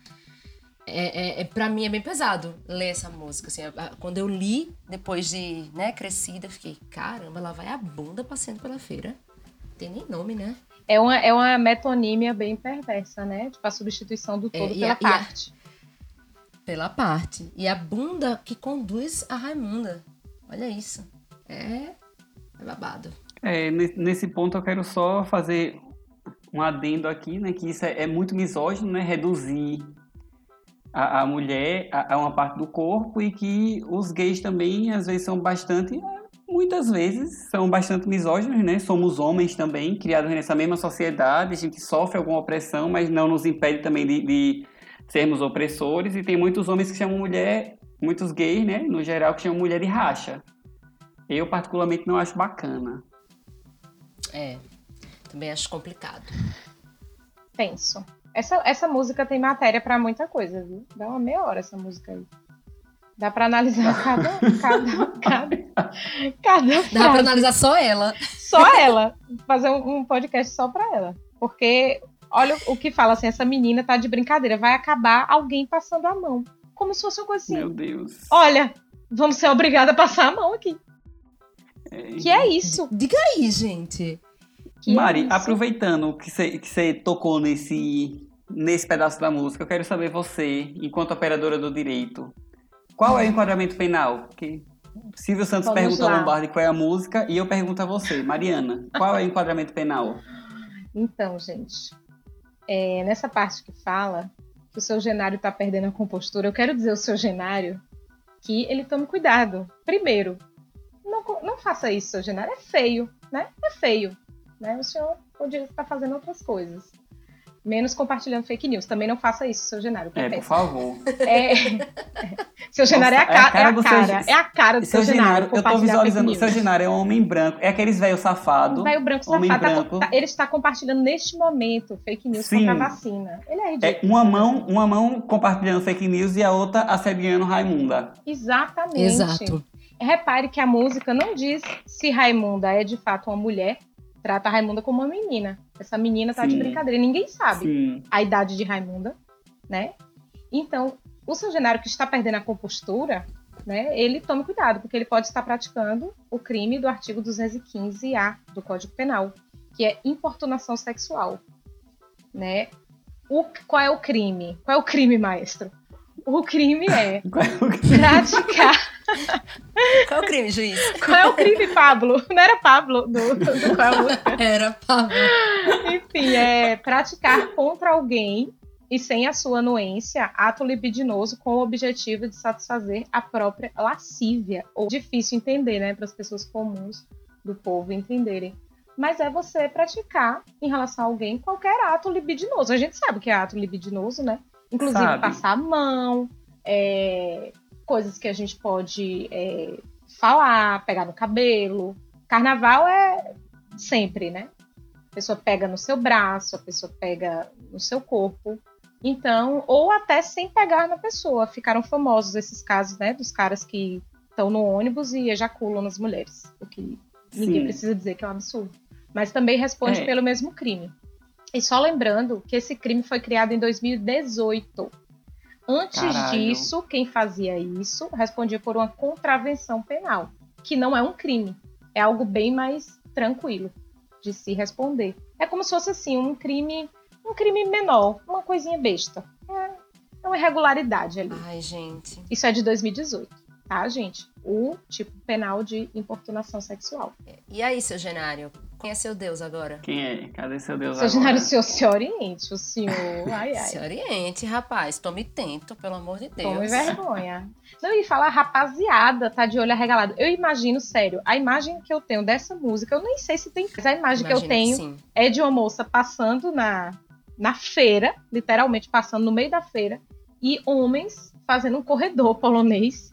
é, é, é, pra mim é bem pesado ler essa música. Assim, quando eu li, depois de né, crescida, eu fiquei, caramba, lá vai a bunda passeando pela feira. Tem nem nome, né? É uma, é uma metonímia bem perversa, né? Tipo, a substituição do É, todo e pela a- e a- parte. Pela parte. E a bunda que conduz a Raimunda. Olha isso. É, é babado. É, ne- nesse ponto eu quero só fazer um adendo aqui, né? Que isso é, é muito misógino, né? Reduzir a, a mulher a uma parte do corpo e que os gays também, às vezes, são bastante... Muitas vezes são bastante misóginos, né? Somos homens também, criados nessa mesma sociedade, a gente sofre alguma opressão, mas não nos impede também de, de sermos opressores. E tem muitos homens que chamam mulher, muitos gays, né? No geral, que chamam mulher de racha. Eu, particularmente, não acho bacana. É. Também acho complicado. Penso. Essa, essa música tem matéria pra muita coisa, viu? Dá uma meia hora essa música aí. Dá pra analisar cada, cada, cada, cada Dá pra frase. analisar só ela. Só ela. Fazer um, um podcast só pra ela. Porque, olha o, que fala assim, essa menina tá de brincadeira. Vai acabar alguém passando a mão. Como se fosse uma coisa assim. Meu Deus. Olha, vamos ser obrigados a passar a mão aqui. Que é isso? Diga aí, gente. Que Mari, é aproveitando que você que você tocou nesse, nesse pedaço da música, eu quero saber você, enquanto operadora do direito, qual é o enquadramento penal? Que Silvio Santos Vamos pergunta lá. a Lombardi qual é a música e eu pergunto a você, Mariana, qual é o enquadramento penal? Então, gente, é, nessa parte que fala que o seu Genário tá perdendo a compostura, eu quero dizer ao seu Genário que ele tome cuidado. Primeiro, não, não faça isso, seu Genário. É feio, né? É feio. Né? O senhor podia estar fazendo outras coisas. Menos compartilhando fake news. Também não faça isso, seu Genário. É, por favor. É, seu Genário Nossa, é, a ca- é a do cara. seu- É a cara do seu, Seu Genário. Eu tô visualizando, seu. Genário é um homem branco, é aqueles velho safado, O velho branco homem safado, tá branco. tá- ele está compartilhando neste momento fake news Sim. contra a vacina. Ele é ridículo. É uma mão, uma mão compartilhando fake news e a outra assediando Raimunda. Exatamente. Exato. Repare que a música não diz se Raimunda é de fato uma mulher, trata a Raimunda como uma menina. Essa menina tá de Sim. brincadeira, ninguém sabe Sim. a idade de Raimunda, né? Então, o seu Genário que está perdendo a compostura, né? Ele tome cuidado, porque ele pode estar praticando o crime do artigo 215-A do Código Penal, que é importunação sexual, né? O, qual é o crime? Qual é o crime, maestro? O crime é praticar. Qual é o crime, juiz? Qual é o crime, Pablo? Não era Pablo do, do, qual é a música? Era Pablo. Enfim, é praticar contra alguém e sem a sua anuência, ato libidinoso com o objetivo de satisfazer a própria lascívia. Ou difícil entender, né, para as pessoas comuns do povo entenderem. Mas é você praticar em relação a alguém qualquer ato libidinoso. A gente sabe o que é ato libidinoso, né? Inclusive Sabe. passar a mão, é, coisas que a gente pode é, falar, pegar no cabelo. Carnaval é sempre, né? A pessoa pega no seu braço, a pessoa pega no seu corpo. Então, ou até sem pegar na pessoa. Ficaram famosos esses casos, né? Dos caras que estão no ônibus e ejaculam nas mulheres. O que ninguém Sim. precisa dizer que é um absurdo. Mas também responde É. pelo mesmo crime. E só lembrando que esse crime foi criado em 2018. Antes Caralho. disso, quem fazia isso respondia por uma contravenção penal, que não é um crime. É algo bem mais tranquilo de se responder. É como se fosse assim, um crime, um crime menor, uma coisinha besta. É, é uma irregularidade ali. Ai, gente. Isso é de 2018, tá, gente? O tipo penal de importunação sexual. E aí, seu Genário? Quem é seu Deus agora? Quem é? Cadê seu Deus Seu agora? Senhor se oriente, o senhor. Ai, ai. Se oriente, rapaz. Tome tento, pelo amor de Deus. Tome vergonha. Não, e falar, rapaziada, tá de olho arregalado. Eu imagino, sério, a imagem que eu tenho dessa música, eu nem sei se tem. Mas a imagem que eu tenho sim. é de uma moça passando na, na feira, literalmente passando no meio da feira, e homens fazendo um corredor polonês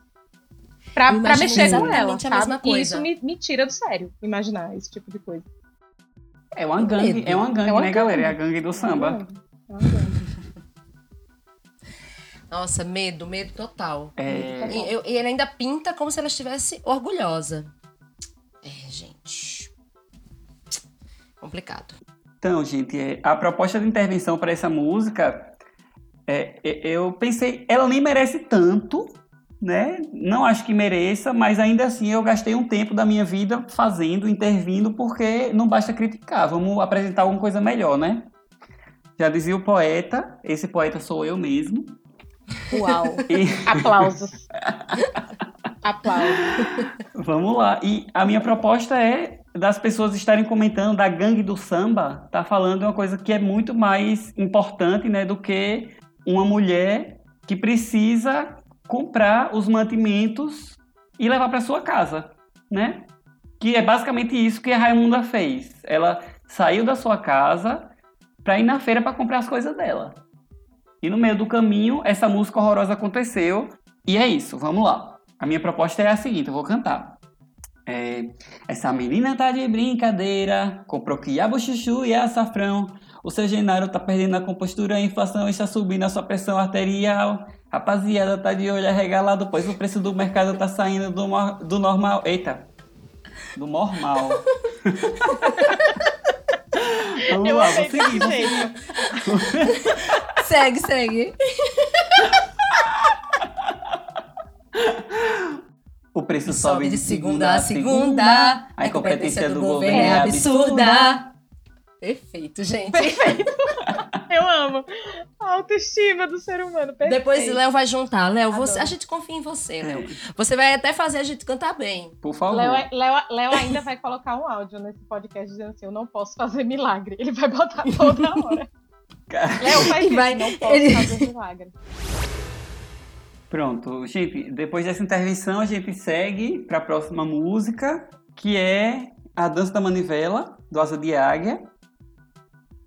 pra, pra mexer com ela. a sabe? mesma E coisa. isso me, me tira do sério, imaginar esse tipo de coisa. É uma gangue, é uma gangue, É uma né, galera? É a gangue. gangue do samba. Nossa, medo, medo total. É. E, eu- e ele ainda pinta como se ela estivesse orgulhosa. É, gente. Complicado. Então, gente, é, a proposta de intervenção para essa música, é, é, eu pensei, ela nem merece tanto, né? Não acho que mereça, mas ainda assim eu gastei um tempo da minha vida fazendo, intervindo, porque não basta criticar, vamos apresentar alguma coisa melhor, né? Já dizia o poeta, esse poeta sou eu mesmo. Uau. E- Aplausos. Aplausos. Vamos lá. E a minha proposta é das pessoas estarem comentando da gangue do samba, tá falando uma coisa que é muito mais importante, né, do que uma mulher que precisa comprar os mantimentos e levar para sua casa, né? Que é basicamente isso que a Raimunda fez. Ela saiu da sua casa para ir na feira para comprar as coisas dela. E no meio do caminho, essa música horrorosa aconteceu. E é isso, vamos lá. A minha proposta é a seguinte, eu vou cantar. É, essa menina tá de brincadeira, comprou quiabo, chuchu e açafrão. O seu Genaro tá perdendo a compostura, a inflação está subindo a sua pressão arterial. Rapaziada, tá de olho arregalado, pois o preço do mercado tá saindo do, do normal. Eita! Do normal. Vamos Eu lá, vou seguir, vou seguir. Segue, segue. O preço Sobe de segunda a segunda. A incompetência do governo é é absurda. Perfeito, gente. Eu amo. A autoestima do ser humano. Perfeito. Depois Léo vai juntar. Léo, você- a gente confia em você, Léo. Você vai até fazer a gente cantar bem. Por favor. Léo, é- Léo- Léo ainda vai colocar um áudio nesse podcast dizendo assim: Eu não posso fazer milagre. Ele vai botar toda hora. Léo faz isso, vai- não posso ele- fazer milagre. Pronto, gente, depois dessa intervenção a gente segue para a próxima música, que é a Dança da Manivela, do Asa de Águia.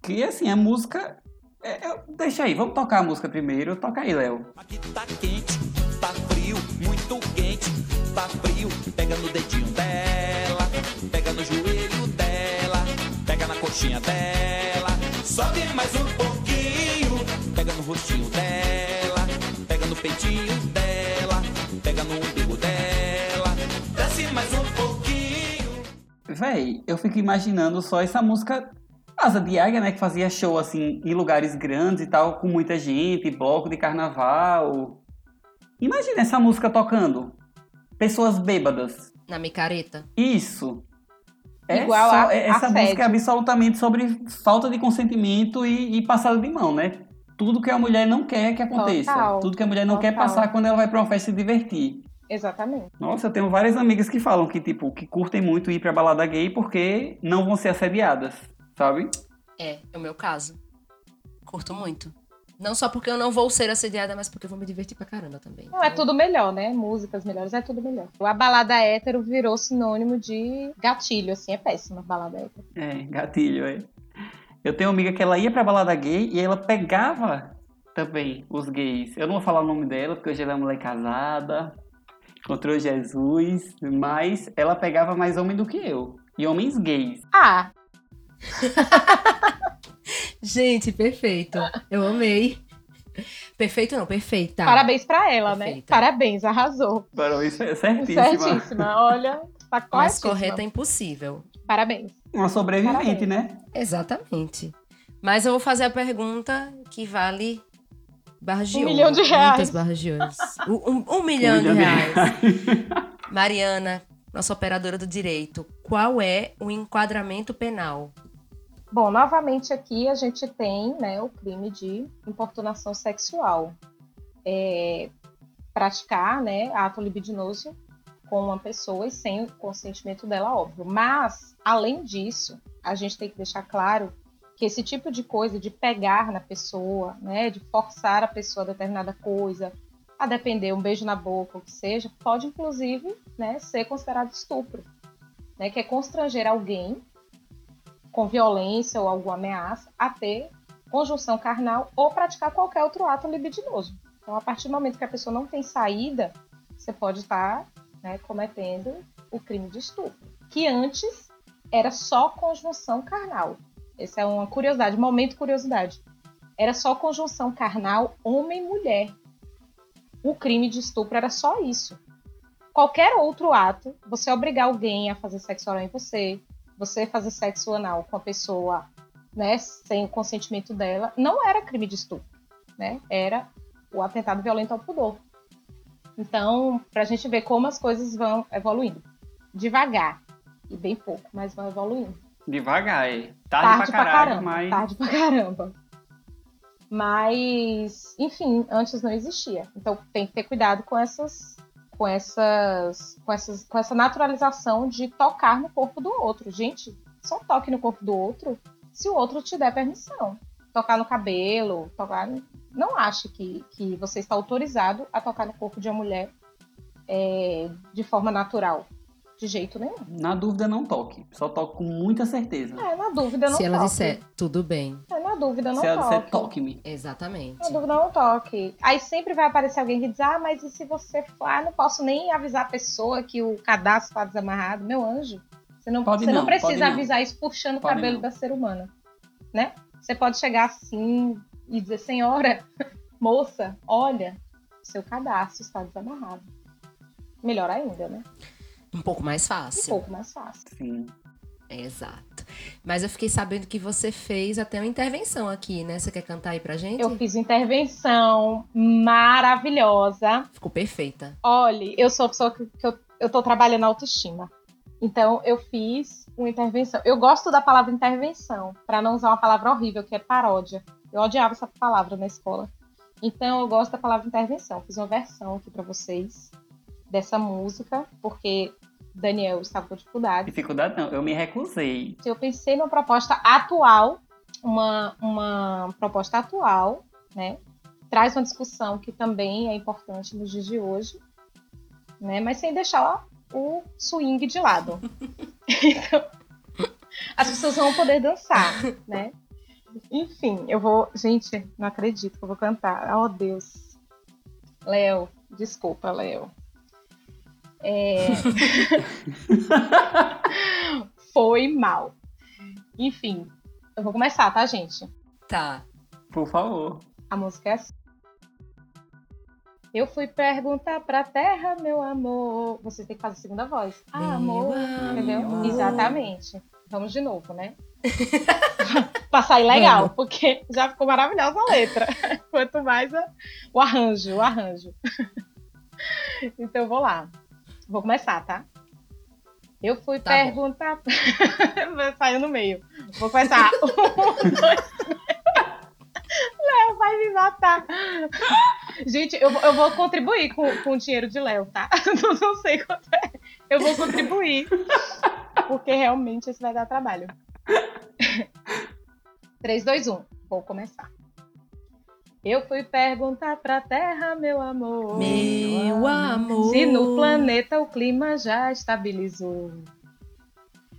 Que assim, a música. é- é- deixa aí, vamos tocar a música primeiro. Toca aí, Léo. Tá quente, tá frio, muito quente, tá frio. Pega no dedinho dela, pega no joelho dela, pega na coxinha dela. Sobe mais um pouquinho, pega no rostinho dela, pega no peitinho dela, pega no umbigo dela. Desce mais um pouquinho. Véi, eu fico imaginando só essa música Asa de Águia, né? Que fazia show assim em lugares grandes e tal, com muita gente, bloco de carnaval. Imagina essa música tocando. Pessoas bêbadas. Na micareta. Isso. É Igual só- a- é- essa assédio. música é absolutamente sobre falta de consentimento e, e passada de mão, né? Tudo que a mulher não quer que aconteça. Total. Tudo que a mulher não quer Total. passar quando ela vai pra uma festa se divertir. Exatamente. Nossa, eu tenho várias amigas que falam que, tipo, que curtem muito ir pra balada gay porque não vão ser assediadas, sabe? É, é o meu caso. Curto muito. Não só porque eu não vou ser assediada, mas porque eu vou me divertir pra caramba também. Não, é tudo melhor, né? Músicas melhores, é tudo melhor. A balada hétero virou sinônimo de gatilho, assim, é péssima a balada hétero. É, gatilho, é. Eu tenho uma amiga que ela ia pra balada gay e ela pegava também os gays. Eu não vou falar o nome dela, porque hoje ela é mulher casada, encontrou Jesus, mas ela pegava mais homem do que eu. E homens gays. Ah, Gente, perfeito. Eu amei. Perfeito não, perfeita. parabéns pra ela, né? Perfeita. Parabéns, arrasou. Para isso é certíssima. Certíssima, olha, tá Mais corretíssima. correta é impossível. Parabéns. Uma sobrevivente, Parabéns. né? Exatamente. Mas eu vou fazer a pergunta que vale barras de Um ouro. milhão de reais. Barras de ouro. Um, um- um milhão de milhão de reais. Mariana, nossa operadora do direito, qual é o enquadramento penal? Bom, novamente aqui a gente tem né, o crime de importunação sexual. É, praticar né, ato libidinoso com uma pessoa e sem o consentimento dela, óbvio. Mas, além disso, a gente tem que deixar claro que esse tipo de coisa, de pegar na pessoa, né, de forçar a pessoa a determinada coisa, a depender, um beijo na boca, o que seja, pode inclusive né, ser considerado estupro, né, que é constranger alguém com violência ou alguma ameaça a ter conjunção carnal ou praticar qualquer outro ato libidinoso. Então, a partir do momento que a pessoa não tem saída, você pode estar né, cometendo o crime de estupro, que antes era só conjunção carnal. Essa é uma curiosidade, momento curiosidade. Era só conjunção carnal homem-mulher. O crime de estupro era só isso. Qualquer outro ato, você obrigar alguém a fazer sexo oral em você, você fazer sexo anal com a pessoa, né, sem o consentimento dela, não era crime de estupro, né? Era o atentado violento ao pudor. Então, pra gente ver como as coisas vão evoluindo. Devagar. E bem pouco, mas vão evoluindo. Devagar, é. Tarde, pra caralho, mas. Tarde pra caramba. Mas, enfim, antes não existia. Então tem que ter cuidado com essas, com essas, com essas, com essa naturalização de tocar no corpo do outro. Gente, só toque no corpo do outro se o outro te der permissão. Tocar no cabelo, tocar. Não ache que, que você está autorizado a tocar no corpo de uma mulher é, de forma natural. De jeito nenhum. Na dúvida, não toque. Só toque com muita certeza. É, na dúvida não Se ela toque. disser tudo bem. É, na dúvida não Se ela disser toque. toque-me. Exatamente. Na dúvida não toque. Aí sempre vai aparecer alguém que diz, ah, mas e se você for? Ah, não posso nem avisar a pessoa que o cadastro está desamarrado. Meu anjo, você não, Pode você não, não, pode precisa não. avisar isso puxando o Pode cabelo não. da ser humana, né? Você pode chegar assim e dizer, senhora, moça, olha, seu cadastro está desamarrado. Melhor ainda, né? Um pouco mais Um fácil. pouco mais fácil. Sim. Exato. Mas eu fiquei sabendo que você fez até uma intervenção aqui, né? Você quer cantar aí pra gente? Eu fiz intervenção maravilhosa. Ficou perfeita. Olha, eu sou a pessoa que, que eu, eu tô trabalhando a autoestima. Então, eu fiz uma intervenção. Eu gosto da palavra intervenção, para não usar uma palavra horrível, que é paródia. Eu odiava essa palavra na escola. Então, eu gosto da palavra intervenção. Fiz uma versão aqui para vocês dessa música, porque Daniel estava com dificuldade. Dificuldade não, eu me recusei. Eu pensei numa proposta atual, uma, uma proposta atual, né? Traz uma discussão que também é importante nos dias de hoje, né? Mas sem deixar o swing de lado. então, as pessoas vão poder dançar, né? Enfim, eu vou. Gente, não acredito que eu vou cantar. Oh, Deus. Léo, desculpa, Léo. É... Foi mal. Enfim, eu vou começar, tá, gente? Tá. Por favor. A música é assim. Eu fui perguntar pra terra, meu amor. Você tem que fazer a segunda voz. Ah, amor. Entendeu? amor. Exatamente. Vamos de novo, né? pra sair legal, Vamos. porque já ficou maravilhosa a letra. Quanto mais a- o arranjo, o arranjo. então eu vou lá. Vou começar, tá? Eu fui Tá perguntar. Saiu no meio. Vou começar. Um, dois. Léo vai me matar. Gente, eu, vou- eu vou contribuir com, com o dinheiro de Léo, tá? Não, não sei quanto é. Eu vou contribuir. Porque realmente isso vai dar trabalho. 3, 2, 1. Vou começar. Eu fui perguntar pra terra, meu amor. Meu amor. Se no planeta o clima já estabilizou.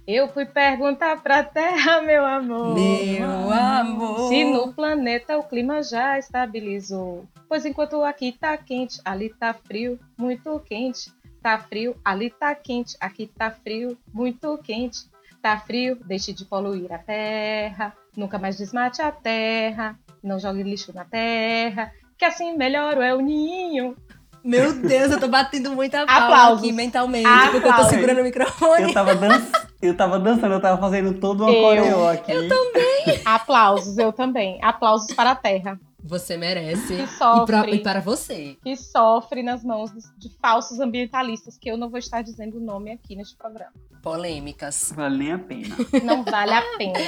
Eu fui perguntar pra terra, meu amor. Meu amor. Se no planeta o clima já estabilizou. Pois enquanto aqui tá quente, ali tá frio, muito quente. Tá frio, ali tá quente, aqui tá frio, muito quente. Tá frio, deixe de poluir a terra. Nunca mais desmate a terra. Não jogue lixo na terra. Que assim melhor é o ninho. Meu Deus, eu tô batendo muita palma aqui mentalmente, Aplausos. porque eu tô segurando o microfone. Eu tava, dan... eu tava dançando, eu tava fazendo todo Eu. coreó aqui. Eu também. Aplausos, eu também. Aplausos para a terra. Você merece. Que E, sofre. pra- e para você. Que sofre nas mãos de falsos ambientalistas, que eu não vou estar dizendo o nome aqui neste programa. Polêmicas. Vale nem a pena. Não vale a pena.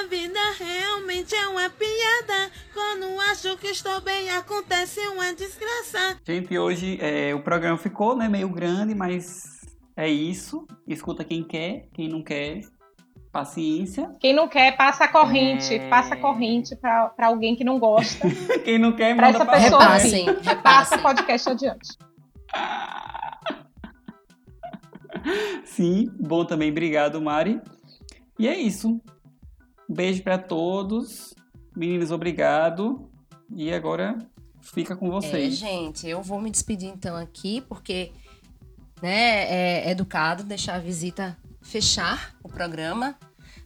A vida realmente é uma piada. Quando acho que estou bem, acontece uma desgraça. Gente, hoje é, o programa ficou né, meio grande, mas é isso. Escuta quem quer, quem não quer, paciência. Quem não quer, passa a corrente. É. Passa a corrente para pra alguém que não gosta. Quem não quer, Pra manda essa pra pessoa Repassem, ouvir. repassem. Passa o podcast adiante. Sim, bom também. Obrigado, Mari. E é isso. Beijo pra todos. Meninos, obrigado. E agora fica com É, vocês. gente, eu vou me despedir então aqui, porque né, é educado deixar a visita fechar o programa.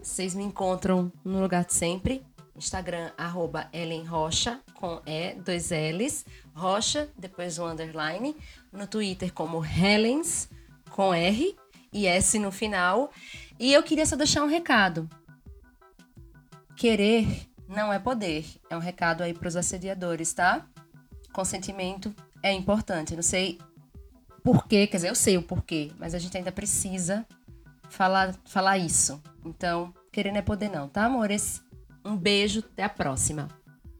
Vocês me encontram no lugar de sempre. Instagram, arroba Ellen Rocha, com E, dois L's. Rocha, depois o underline. No Twitter como Helens, com R e S no final. E eu queria só deixar um recado. Querer não é poder. É um recado aí para os assediadores, tá? Consentimento é importante. Não sei porquê, quer dizer, eu sei o porquê, mas a gente ainda precisa falar, falar isso. Então, querer não é poder, não, tá, amores? Um beijo, até a próxima.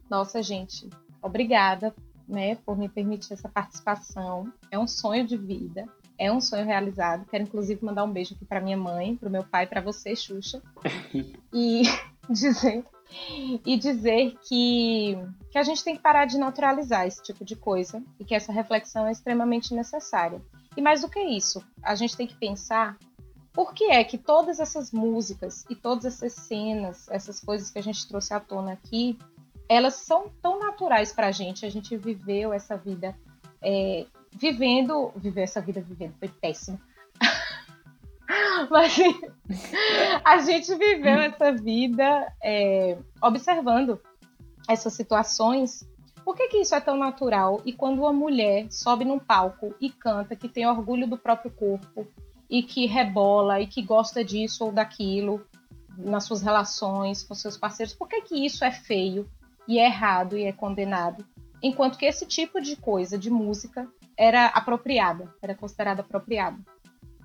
Nossa, gente, obrigada, né, por me permitir essa participação. É um sonho de vida, é um sonho realizado. Quero inclusive mandar um beijo aqui para minha mãe, para o meu pai, para você, Xuxa, e dizer e dizer que que a gente tem que parar de naturalizar esse tipo de coisa e que essa reflexão é extremamente necessária. E mais do que isso, a gente tem que pensar por que é que todas essas músicas e todas essas cenas, essas coisas que a gente trouxe à tona aqui, elas são tão naturais pra gente. A gente viveu essa vida é, vivendo. Viveu essa vida vivendo, foi péssimo. Mas a gente viveu essa vida é, observando essas situações. Por que, que isso é tão natural? E quando uma mulher sobe num palco e canta, que tem orgulho do próprio corpo, e que rebola, e que gosta disso ou daquilo nas suas relações com seus parceiros, por que, que isso é feio e é errado e é condenado? Enquanto que esse tipo de coisa, de música, era apropriada, era considerada apropriada.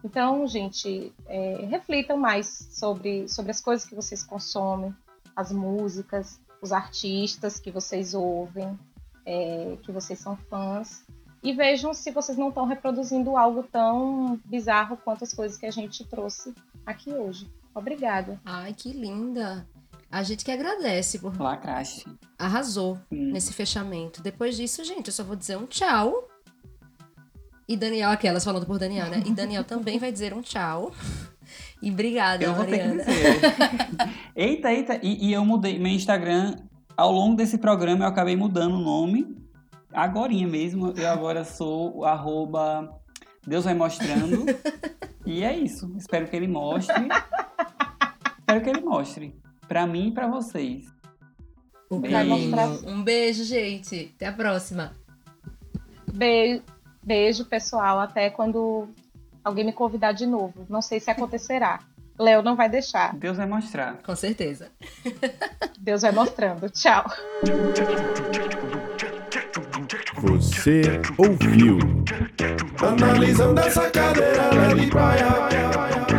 Então, gente, é, reflitam mais sobre, sobre as coisas que vocês consomem, as músicas, os artistas que vocês ouvem, é, que vocês são fãs, e vejam se vocês não estão reproduzindo algo tão bizarro quanto as coisas que a gente trouxe aqui hoje. Obrigada. Ai, que linda. A gente que agradece por Lacraste. arrasou nesse fechamento. Depois disso, gente, eu só vou dizer um tchau. E Daniel, aquelas falando por Daniel, né? E Daniel também vai dizer um tchau. E obrigada, Eu vou ter que Mariana. dizer. eita, eita. E, e eu mudei meu Instagram. Ao longo desse programa, eu acabei mudando o nome. Agorinha mesmo. Eu agora sou o arroba Deus vai mostrando. e é isso. Espero que ele mostre. Espero que ele mostre. Pra mim e pra vocês. O Beijo. Um beijo, gente. Até a próxima. Beijo, beijo, pessoal. Até quando alguém me convidar de novo. Não sei se acontecerá. Léo não vai deixar. Deus vai mostrar. Com certeza. Deus vai mostrando. Tchau. Você ouviu? Analisando essa cadeira, leve praia.